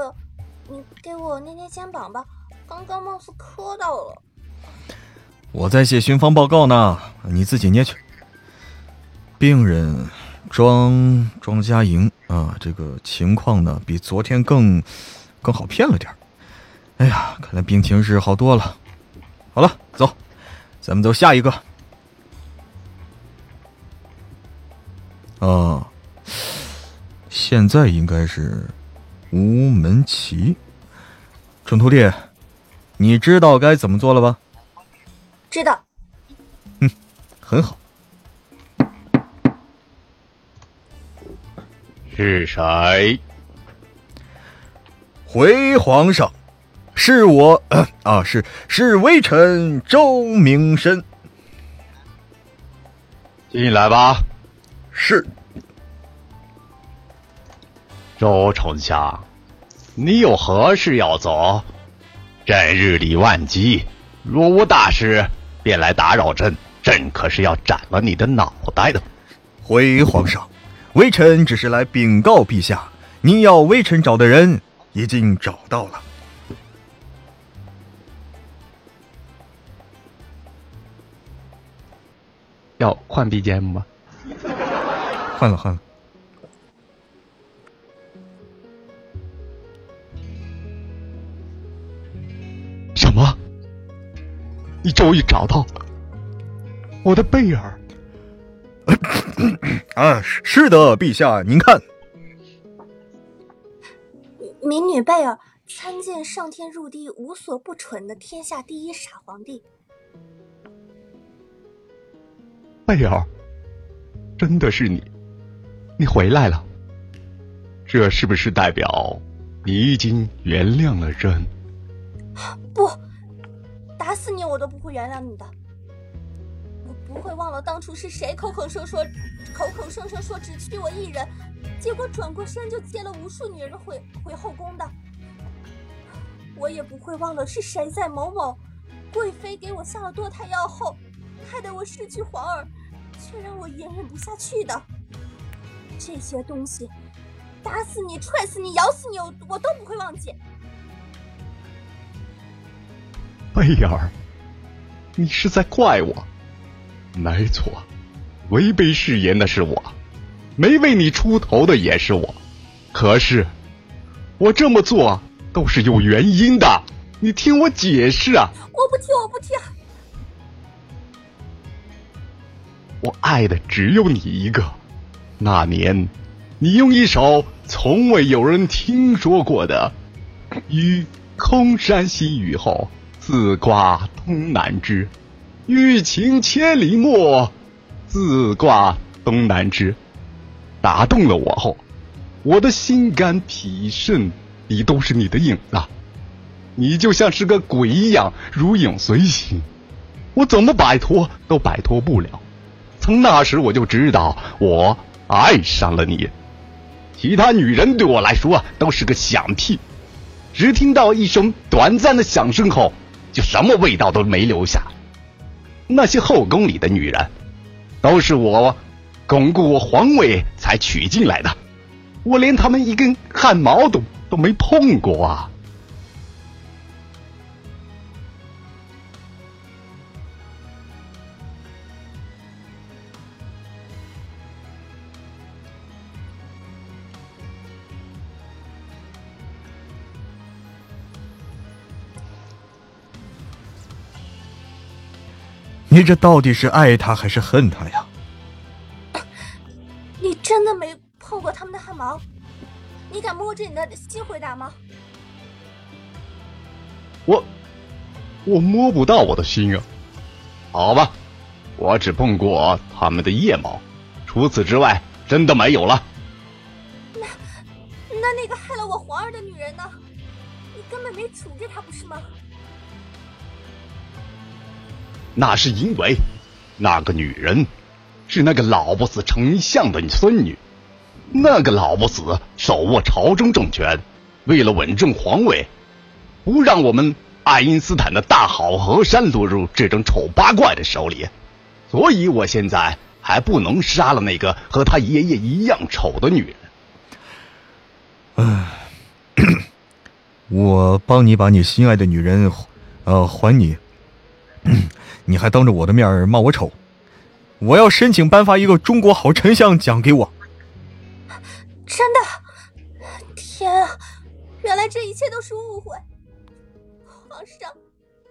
你给我捏捏肩膀吧，刚刚貌似磕到了。我在写巡房报告呢，你自己捏去。病人庄庄佳莹啊，这个情况呢比昨天更更好骗了点哎呀，看来病情是好多了。好了，走，咱们走下一个。啊，现在应该是吴门旗。蠢徒弟，你知道该怎么做了吧？知道。嗯，很好。是谁？回皇上，是我 啊，是是微臣周明深。进来吧。是，周丞相，你有何事要走？朕日理万机，若无大事，便来打扰朕。朕可是要斩了你的脑袋的。回皇上，微臣只是来禀告陛下，您要微臣找的人已经找到了。要换 BGM 吗？换了换了。你终于找到我的贝尔？啊，是的，陛下，您看，民女贝尔参见上天入地无所不蠢的天下第一傻皇帝。贝尔，真的是你？你回来了，这是不是代表你已经原谅了朕？不，打死你我都不会原谅你的。我不会忘了当初是谁口口声说、口口声声说只娶我一人，结果转过身就接了无数女人回回后宫的。我也不会忘了是谁在某某贵妃给我下了堕胎药后，害得我失去皇儿，却让我隐忍不下去的。这些东西，打死你、踹死你、咬死你，我我都不会忘记。贝尔，你是在怪我？没错，违背誓言的是我，没为你出头的也是我。可是，我这么做都是有原因的，你听我解释啊！我不听，我不听。我爱的只有你一个。那年，你用一首从未有人听说过的《与空山新雨后，自挂东南枝》，欲情千里目，自挂东南枝，打动了我后，我的心肝脾肾里都是你的影子，你就像是个鬼一样如影随形，我怎么摆脱都摆脱不了。从那时我就知道我爱上了你。其他女人对我来说都是个响屁，只听到一声短暂的响声后，就什么味道都没留下。那些后宫里的女人，都是我巩固我皇位才娶进来的，我连他们一根汗毛都都没碰过啊！你这到底是爱他还是恨他呀？你真的没碰过他们的汗毛？你敢摸着你的心回答吗？我我摸不到我的心啊。好吧，我只碰过他们的腋毛，除此之外真的没有了。那那那个害了我皇儿的女人呢？你根本没处置她，不是吗？那是因为，那个女人是那个老不死丞相的孙女，那个老不死手握朝中政权，为了稳正皇位，不让我们爱因斯坦的大好河山落入这种丑八怪的手里，所以我现在还不能杀了那个和他爷爷一样丑的女人。嗯，我帮你把你心爱的女人，呃，还你。你还当着我的面骂我丑，我要申请颁发一个中国好丞相奖给我。真的？天啊！原来这一切都是误会。皇上，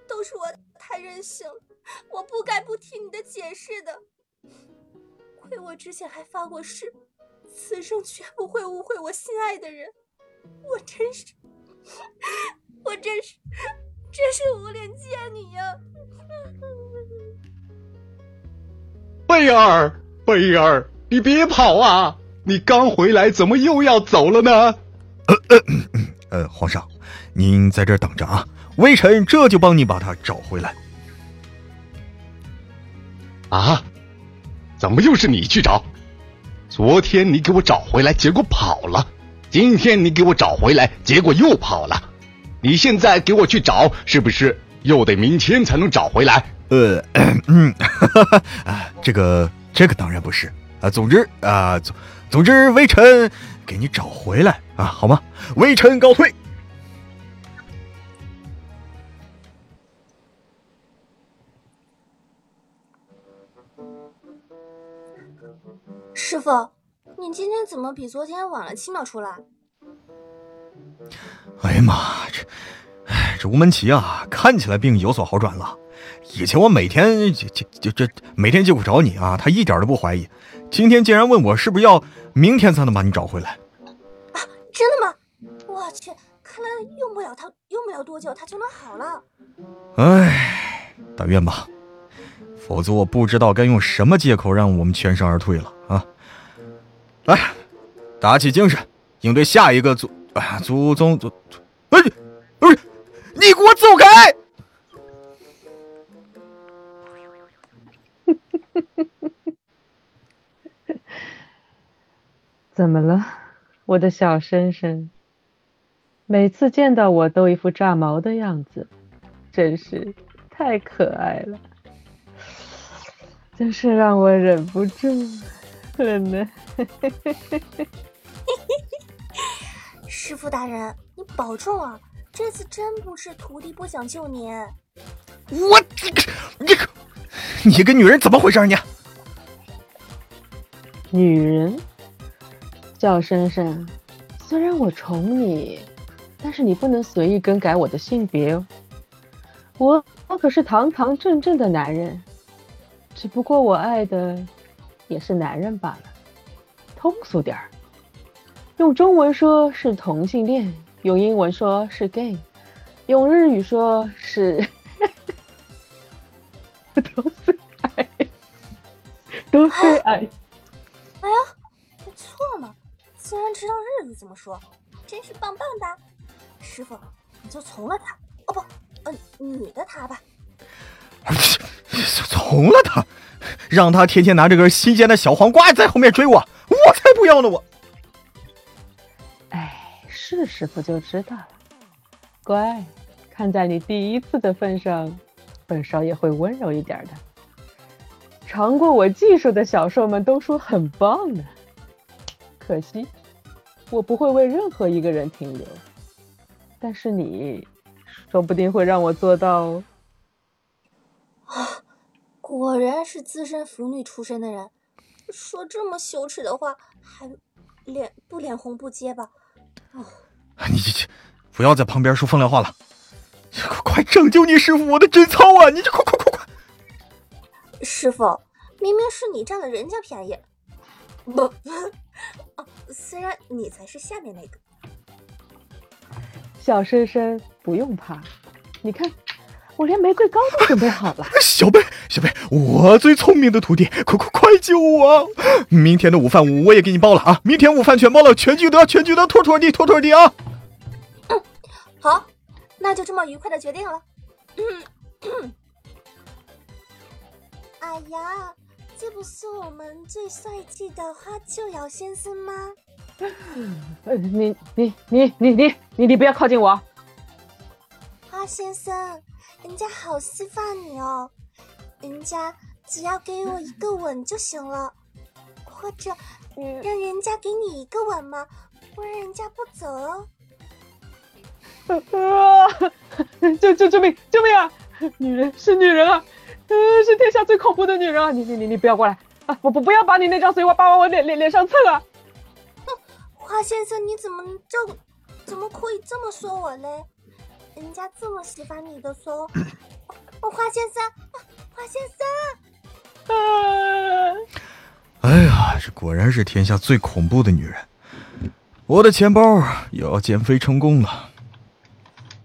都是我太任性了，我不该不听你的解释的。亏我之前还发过誓，此生绝不会误会我心爱的人。我真是，我真是，真是无脸见你呀！贝儿，贝儿，你别跑啊！你刚回来，怎么又要走了呢？呃 呃呃，皇上，您在这儿等着啊，微臣这就帮你把他找回来。啊？怎么又是你去找？昨天你给我找回来，结果跑了；今天你给我找回来，结果又跑了。你现在给我去找，是不是又得明天才能找回来？呃，嗯，啊，这个，这个当然不是啊。总之啊，总总之，微臣给你找回来啊，好吗？微臣告退。师傅，你今天怎么比昨天晚了七秒出来？哎呀妈，这，哎，这吴门旗啊，看起来病有所好转了。以前我每天就就就这每天就会找你啊，他一点都不怀疑。今天竟然问我是不是要明天才能把你找回来？啊，真的吗？我去，看来用不了他，用不了多久他就能好了。哎，但愿吧，否则我不知道该用什么借口让我们全身而退了啊！来，打起精神，应对下一个祖啊祖宗祖，不是不是，你给我走开！怎么了，我的小深深？每次见到我都一副炸毛的样子，真是太可爱了，真是让我忍不住了呢。师傅大人，你保重啊！这次真不是徒弟不想救您。我这个，你个，你个女人怎么回事你？女人，小深深，虽然我宠你，但是你不能随意更改我的性别哦。我我可是堂堂正正的男人，只不过我爱的也是男人罢了。通俗点儿，用中文说是同性恋，用英文说是 gay，用日语说是都是爱。哎呀，你错了，竟然知道日语怎么说，真是棒棒的。师傅，你就从了他，哦不，呃，女的他吧。从了他，让他天天拿着根新鲜的小黄瓜在后面追我，我才不要呢！我。哎，是师傅就知道了。乖，看在你第一次的份上，本少爷会温柔一点的。尝过我技术的小兽们都说很棒呢。可惜，我不会为任何一个人停留。但是你，说不定会让我做到。啊，果然是资深腐女出身的人，说这么羞耻的话，还脸不脸红不结巴？啊，你这这，不要在旁边说风凉话了，快快拯救你师傅我的贞操啊！你这快快快快！师傅，明明是你占了人家便宜，不，哦，虽然你才是下面那个。小深深，不用怕，你看。我连玫瑰糕都准备好了，小贝，小贝，我最聪明的徒弟，快快快救我！明天的午饭我也给你包了啊！明天午饭全包了，全聚德，全聚德，妥妥的，妥妥的啊！嗯，好，那就这么愉快的决定了。嗯，哎呀，这不是我们最帅气的花秋瑶先生吗？你你你你你你你不要靠近我，花先生。人家好稀饭你哦，人家只要给我一个吻就行了，或者让人家给你一个吻嘛，不然人家不走哦。啊！救救救命救命啊！女人是女人啊，是天下最恐怖的女人啊！你你你你不要过来啊！我不不要把你那张嘴巴往我脸脸脸上蹭啊！哼，花先生你怎么就怎么可以这么说我嘞？人家这么喜欢你的说，花先生，花先生，哎呀，这果然是天下最恐怖的女人！我的钱包也要减肥成功了。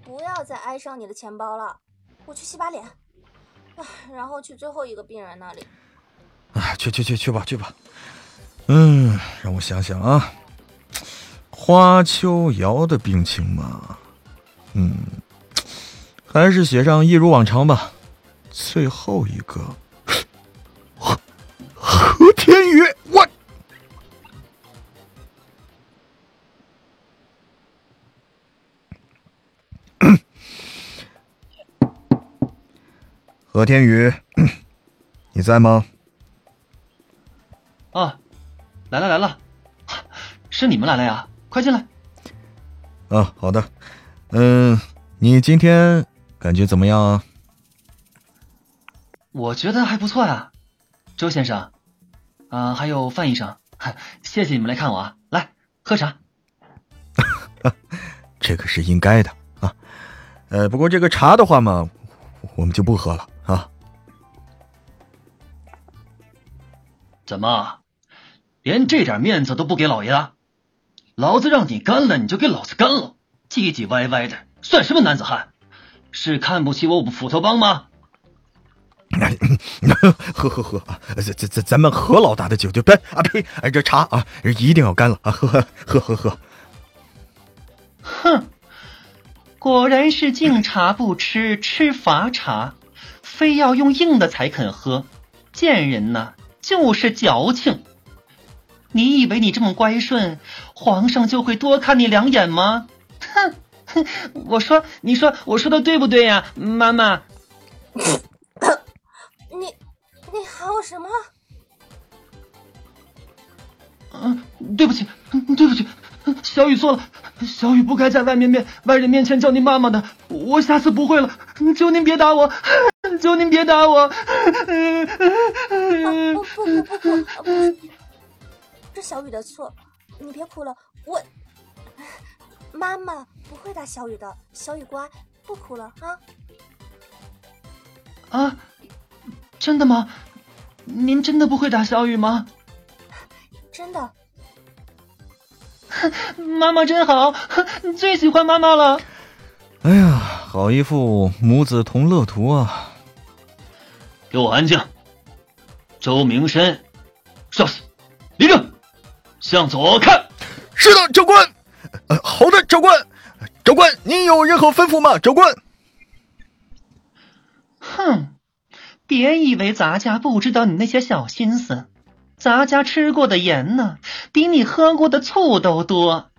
不要再爱上你的钱包了，我去洗把脸，然后去最后一个病人那里。哎，去去去去吧去吧。嗯，让我想想啊，花秋瑶的病情嘛。嗯，还是写上一如往常吧。最后一个，何 何天宇，我何天宇，你在吗？啊，来了来了，是你们来了呀！快进来。啊，好的。嗯，你今天感觉怎么样啊？我觉得还不错呀，周先生，啊，还有范医生，谢谢你们来看我啊！来喝茶，这个是应该的啊。呃，不过这个茶的话嘛，我们就不喝了啊。怎么，连这点面子都不给老爷了？老子让你干了，你就给老子干了！唧唧歪歪的，算什么男子汉？是看不起我们斧头帮吗？喝喝喝啊！咱咱咱咱们何老大的酒就别啊呸！哎，这茶啊，一定要干了啊！喝喝喝喝！哼，果然是敬茶不吃吃罚茶，非要用硬的才肯喝，贱人呐，就是矫情！你以为你这么乖顺，皇上就会多看你两眼吗？哼哼，我说，你说，我说的对不对呀，妈妈？你你喊我什么？嗯，对不起，对不起，小雨错了，小雨不该在外面面外人面前叫您妈妈的，我下次不会了，求您别打我，求您别打我。不不不不不，是小雨的错，你别哭了，我。妈妈不会打小雨的，小雨乖，不哭了啊！啊，真的吗？您真的不会打小雨吗？真的。妈妈真好，最喜欢妈妈了。哎呀，好一副母子同乐图啊！给我安静！周明深，少司，立正，向左看。是的，长官。呃，好的，长官。长官，您有任何吩咐吗？长官。哼，别以为咱家不知道你那些小心思，咱家吃过的盐呢，比你喝过的醋都多。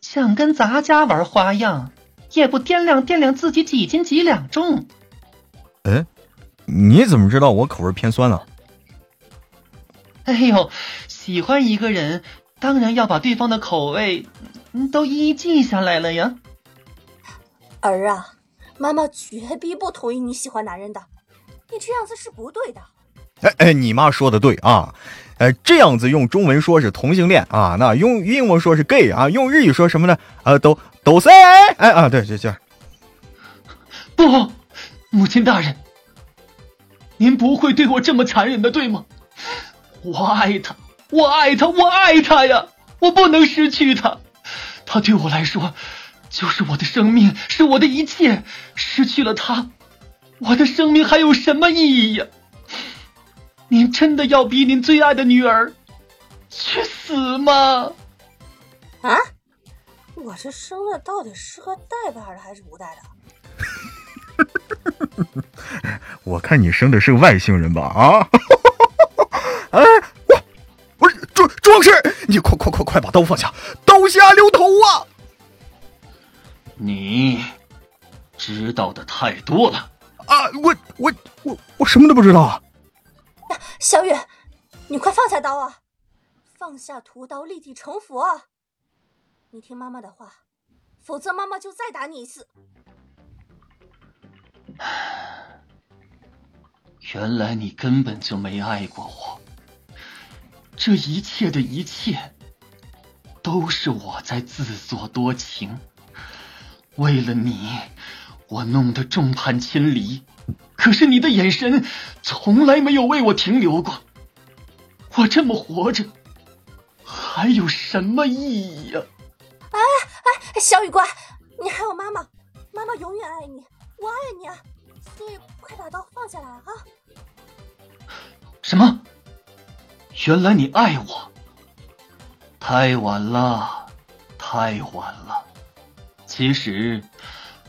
想跟咱家玩花样，也不掂量掂量自己几斤几两重。哎，你怎么知道我口味偏酸呢？哎呦，喜欢一个人，当然要把对方的口味都一一记下来了呀。儿啊，妈妈绝逼不同意你喜欢男人的，你这样子是不对的。哎哎，你妈说的对啊，呃，这样子用中文说是同性恋啊，那用英文说是 gay 啊，用日语说什么呢？呃，都都 say 哎啊，对，这这不，母亲大人，您不会对我这么残忍的，对吗？我爱他，我爱他，我爱他呀！我不能失去他，他对我来说就是我的生命，是我的一切。失去了他，我的生命还有什么意义呀？您真的要逼您最爱的女儿去死吗？啊！我这生的到底是个带把的还是不带的？我看你生的是外星人吧？啊！哎，我不是壮壮士，你快快快快把刀放下，刀下留头啊！你知道的太多了啊！我我我我什么都不知道啊！小雨，你快放下刀啊！放下屠刀，立地成佛啊！你听妈妈的话，否则妈妈就再打你一次。原来你根本就没爱过我，这一切的一切，都是我在自作多情。为了你，我弄得众叛亲离。可是你的眼神从来没有为我停留过，我这么活着还有什么意义呀？哎哎，小雨乖，你还有妈妈，妈妈永远爱你，我爱你啊！所以快把刀放下来啊！什么？原来你爱我？太晚了，太晚了。其实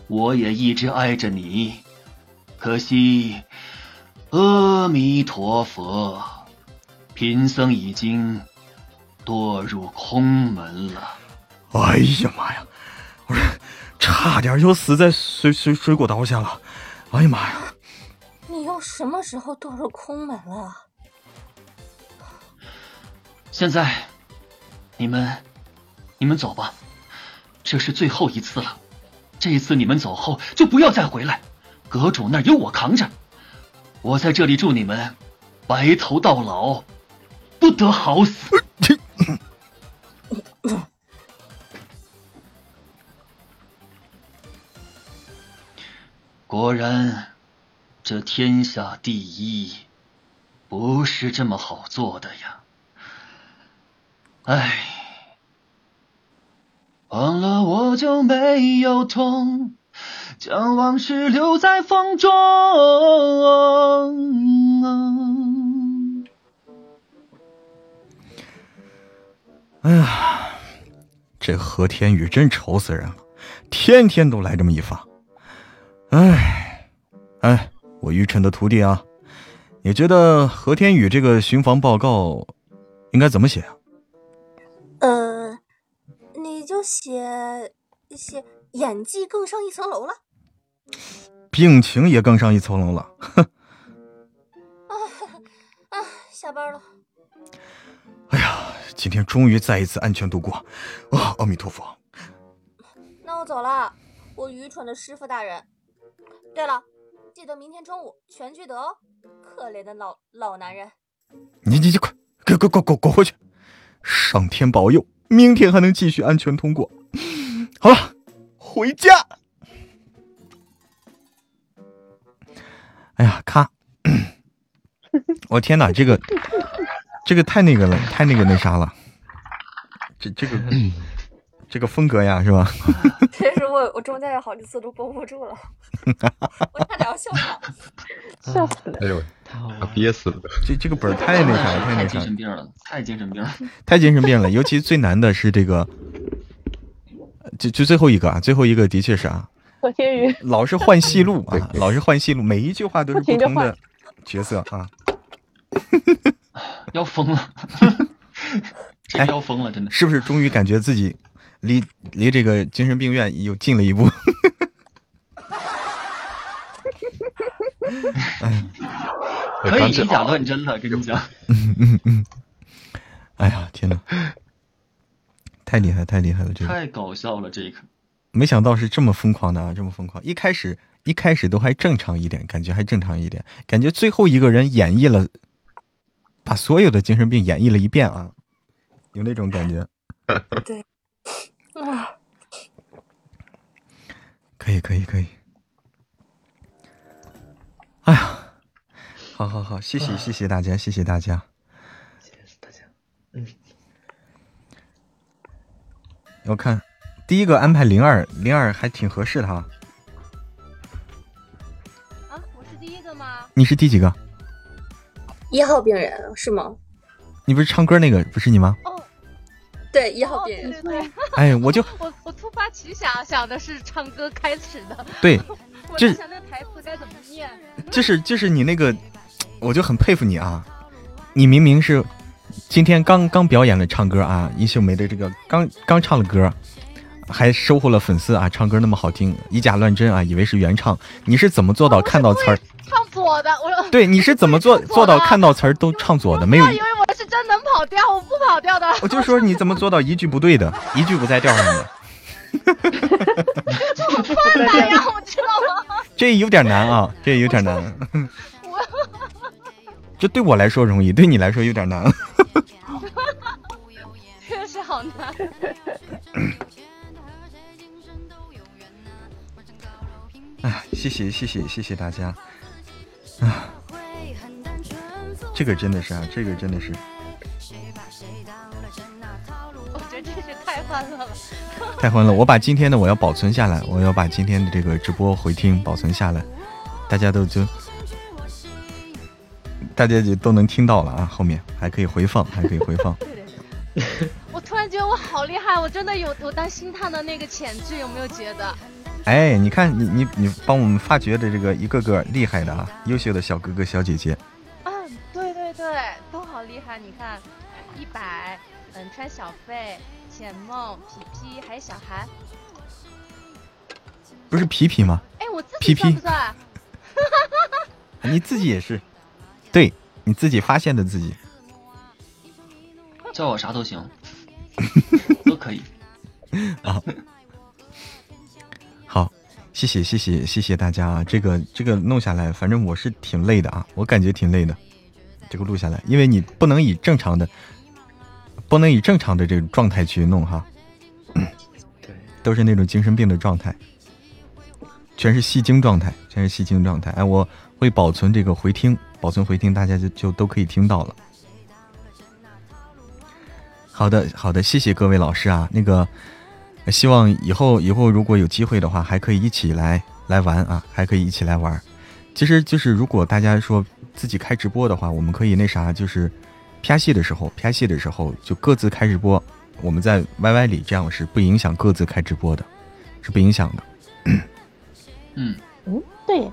我也一直爱着你。可惜，阿弥陀佛，贫僧已经堕入空门了。哎呀妈呀！我说，差点就死在水水水果刀下了。哎呀妈呀！你又什么时候堕入空门了？现在，你们，你们走吧，这是最后一次了。这一次你们走后，就不要再回来。阁主那有我扛着，我在这里祝你们白头到老，不得好死。果然，这天下第一不是这么好做的呀！哎，忘了我就没有痛。将往事留在风中。哎呀，这何天宇真愁死人了，天天都来这么一发。哎，哎，我愚蠢的徒弟啊，你觉得何天宇这个巡防报告应该怎么写啊？呃，你就写写演技更上一层楼了。病情也更上一层楼了，哼！啊啊！下班了。哎呀，今天终于再一次安全度过，啊！阿弥陀佛。那我走了，我愚蠢的师傅大人。对了，记得明天中午全聚德哦。可怜的老老男人。你你你快，快快快滚滚回去！上天保佑，明天还能继续安全通过。好了，回家。哎呀，咔！我天哪，这个这个太那个了，太那个那啥了。这这个这个风格呀，是吧？其实我我中间有好几次都绷不住了，我差点要笑场。笑死了！哎呦，憋死了！这这个本儿太那啥了，太那啥了精神，病了，太精神病了。太精神病了。尤其最难的是这个，就就最后一个啊，最后一个的确是啊，何天宇老是换戏路啊，老是换戏路，每一句话都是不同的角色啊。要疯了，这哎要疯了，真的。是不是终于感觉自己离离这个精神病院又近了一步？哎，可以以假乱真了，跟你讲。嗯嗯嗯，哎呀，天哪，太厉害，太厉害了！这个太搞笑了，这个。没想到是这么疯狂的啊，这么疯狂！一开始一开始都还正常一点，感觉还正常一点，感觉最后一个人演绎了，把所有的精神病演绎了一遍啊，有那种感觉。对，啊，可以，可以，可以。哎呀，好好好，谢谢谢谢大家，谢谢大家。谢谢大家。嗯，我看第一个安排零二，零二还挺合适的哈。啊，我是第一个吗？你是第几个？一号病人是吗？你不是唱歌那个，不是你吗？哦对，一号病人。对对。哎，我就 我我突发奇想，想的是唱歌开始的。对 我这在想那个台词该怎么念。就是就是你那个，我就很佩服你啊！你明明是今天刚刚表演了唱歌啊，一秀梅的这个刚刚唱了歌，还收获了粉丝啊，唱歌那么好听，以假乱真啊，以为是原唱，你是怎么做到看到词儿？唱左的，我对，你是怎么做 做到看到词儿都唱左的？没有不要，以为我是真能跑调，我不跑调的。我就说你怎么做到一句不对的，一句不在调上的？这么困难呀，我知道吗？这有点难啊，这有点难。我 这对我来说容易，对你来说有点难。确实好难。哎，谢谢谢谢谢谢大家。啊，这个真的是啊，这个真的是我觉得这是太欢乐了。太欢乐。我把今天的我要保存下来，我要把今天的这个直播回听保存下来，大家都就大家就都能听到了啊。后面还可以回放，还可以回放。我突然觉得我好厉害，我真的有我当星探的那个潜质，有没有觉得？哎，你看你你你帮我们发掘的这个一个个厉害的啊，优秀的小哥哥小姐姐，嗯，对对对，都好厉害。你看，一百，嗯，川小费、浅梦、皮皮，还有小韩。不是皮皮吗？哎，我自皮皮己算不算？你自己也是，对你自己发现的自己。叫我啥都行，都可以。啊，好，谢谢谢谢谢谢大家啊！这个这个弄下来，反正我是挺累的啊，我感觉挺累的。这个录下来，因为你不能以正常的，不能以正常的这种状态去弄哈。对，都是那种精神病的状态，全是戏精状态，全是戏精状态。哎，我会保存这个回听，保存回听，大家就就都可以听到了。好的，好的，谢谢各位老师啊。那个，希望以后以后如果有机会的话，还可以一起来来玩啊，还可以一起来玩。其实就是如果大家说自己开直播的话，我们可以那啥，就是拍戏的时候，拍戏的时候就各自开直播，我们在 YY 里这样是不影响各自开直播的，是不影响的。嗯嗯，对，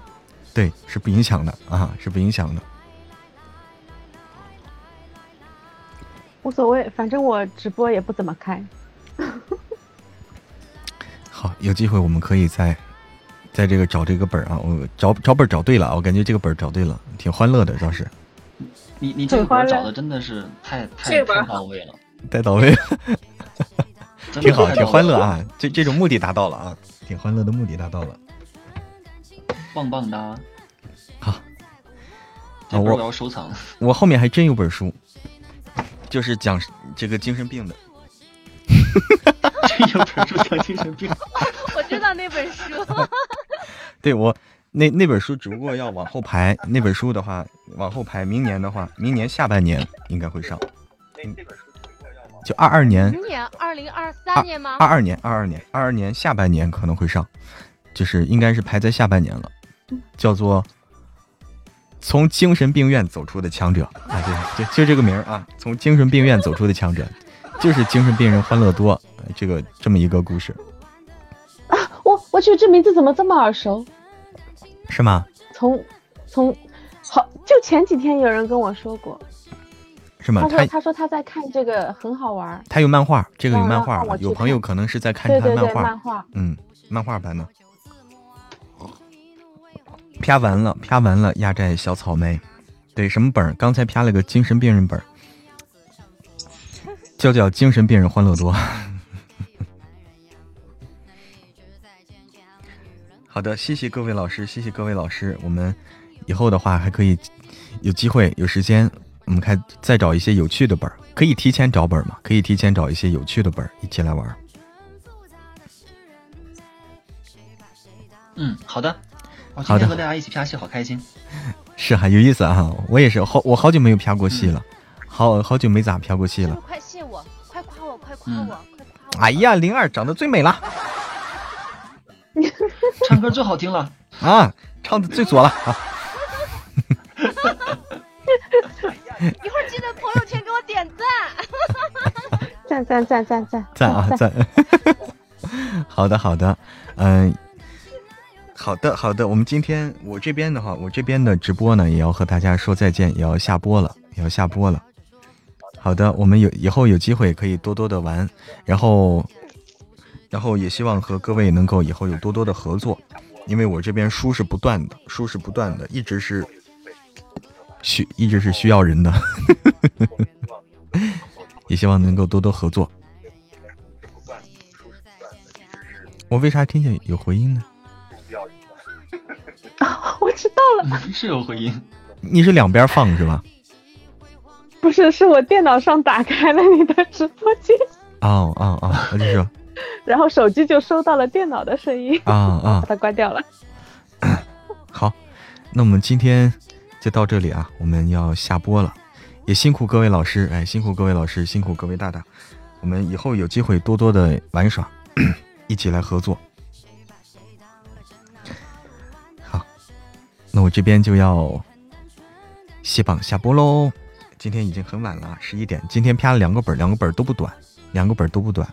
对，是不影响的啊，是不影响的。无所谓，反正我直播也不怎么开。好，有机会我们可以再在这个找这个本儿啊，我找找本儿找对了啊，我感觉这个本儿找对了，挺欢乐的倒是，你你这个儿找的真的是太太太到位了，太到位了，挺好，挺欢乐啊，这这种目的达到了啊，挺欢乐的目的达到了。棒棒哒！好，这本我我要收藏。我后面还真有本书，就是讲这个精神病的。这有本书叫精神病，我知道那本书。对我那那本书只不过要往后排，那本书的话往后排，明年的话，明年下半年应该会上。嗯就二二年，明年二零二三年吗？二二年，二二年，二二年下半年可能会上，就是应该是排在下半年了，叫做《从精神病院走出的强者》啊，对，就就这个名儿啊，《从精神病院走出的强者》，就是精神病人欢乐多这个这么一个故事啊，我我去，这名字怎么这么耳熟？是吗？从从好，就前几天有人跟我说过，是吗？他说他说他在看这个很好玩，他有漫画，这个有漫画有朋友可能是在看他漫画，漫画。嗯，漫画版的。啪完了，啪完了，压寨小草莓，对，什么本儿？刚才啪了个精神病人本儿，叫叫精神病人欢乐多。好的，谢谢各位老师，谢谢各位老师。我们以后的话还可以有机会有时间，我们看再找一些有趣的本儿，可以提前找本儿嘛？可以提前找一些有趣的本儿一起来玩儿。嗯，好的。我今好的天和大家一起啪戏，好开心。是哈，有意思啊！我也是，好，我好久没有啪过戏了，好好久没咋啪过戏了。快夸我，快夸嗯我，哎呀，灵儿长得最美了 唱歌最好听了。啊，唱的最左了啊！一会儿记得朋友圈给我点赞。赞赞赞赞赞赞啊赞！好的好的，嗯、好的好的，我们今天我这边的话，我这边的直播呢也要和大家说再见，也要下播了，也要下播了。好的，我们有以后有机会可以多多的玩，然后，然后也希望和各位能够以后有多多的合作，因为我这边书是不断的，书是不断的，一直是需一直是需要人的，也希望能够多多合作。我为啥听见有回音呢？我知道了，嗯，是有回音。你是两边放是吧？不是，是我电脑上打开了你的直播间，哦哦哦，我就说 然后手机就收到了电脑的声音，啊啊把，它关掉了。好，那我们今天就到这里啊，我们要下播了，也辛苦各位老师，哎，辛苦各位老师，辛苦各位大大，我们以后有机会多多的玩耍，一起来合作。好，那我这边就要卸榜下播喽。今天已经很晚了，十一点。今天啪了两个本，两个本都不短，两个本都不短。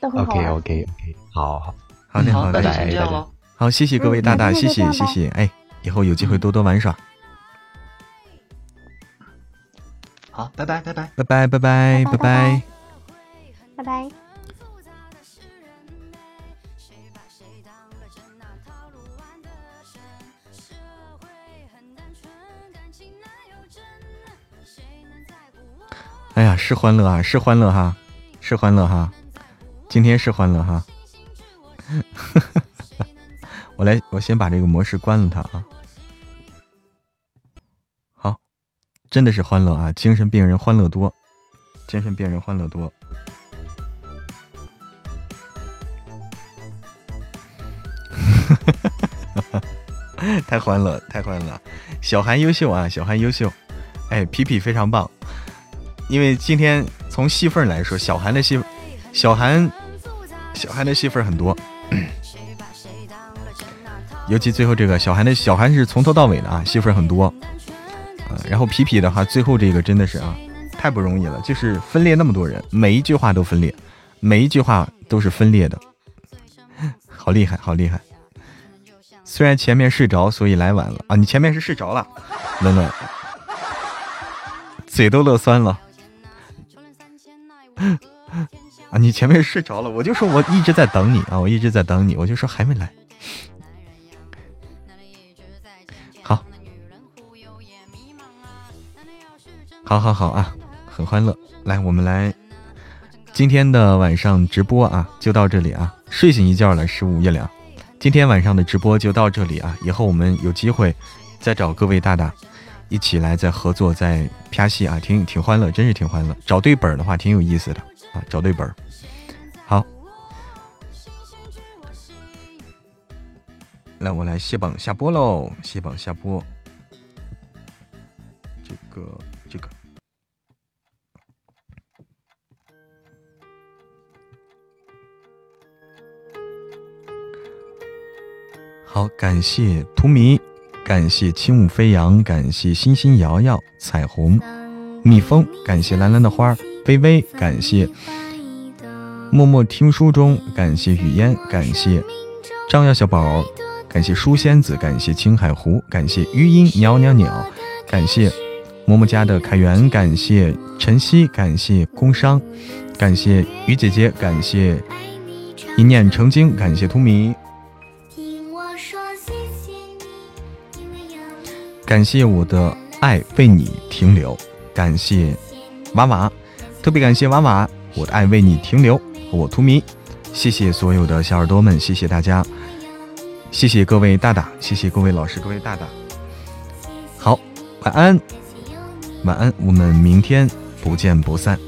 OK OK OK，好好，好的，好，拜拜先这样了。好，谢谢各位嗯大大，谢谢谢谢，哎，以后有机会多多玩耍，好，拜拜拜拜。拜拜拜拜拜拜拜拜。哎呀，是欢乐啊，是欢乐哈，是欢乐哈，今天是欢乐哈。我来，我先把这个模式关了它啊。好，真的是欢乐啊，精神病人欢乐多，精神病人欢乐多。太欢乐，太欢乐！小韩优秀啊，小韩优秀，哎，皮皮非常棒。因为今天从戏份来说，小韩的戏，小韩，小韩的戏份很多，尤其最后这个小韩的小韩是从头到尾的啊，戏份很多。然后皮皮的话，最后这个真的是啊，太不容易了，就是分裂那么多人，每一句话都分裂，每一句话都是分裂的，好厉害，好厉害。虽然前面睡着，所以来晚了啊！你前面是睡着了，冷冷，嘴都乐酸了。啊，你前面睡着了，我就说我一直在等你啊，我一直在等你，我就说还没来。好，好好好啊，很欢乐。来，我们来今天的晚上直播啊，就到这里啊。睡醒一觉了，十五月亮。今天晚上的直播就到这里啊，以后我们有机会再找各位大大一起来，在合作，在拍戏啊，挺挺欢乐，真是挺欢乐。找对本儿的话，挺有意思的啊。找对本儿，好。来，我来卸榜下播喽，卸榜下播。这个，这个。好，感谢图迷。感谢轻舞飞扬，感谢星星摇摇，彩虹，蜜蜂，感谢蓝蓝的花，微微，感谢默默听书中，感谢雨烟，感谢张耀小宝，感谢书仙子，感谢青海湖，感谢余音袅袅袅，感谢默默家的凯源，感谢晨曦，感谢工商，感谢于姐姐，感谢一念成精，感谢图迷。感谢我的爱为你停留，感谢娃娃，特别感谢娃娃，我的爱为你停留我图迷，谢谢所有的小耳朵们，谢谢大家，谢谢各位大大，谢谢各位老师，各位大大，好，晚安，晚安，我们明天不见不散。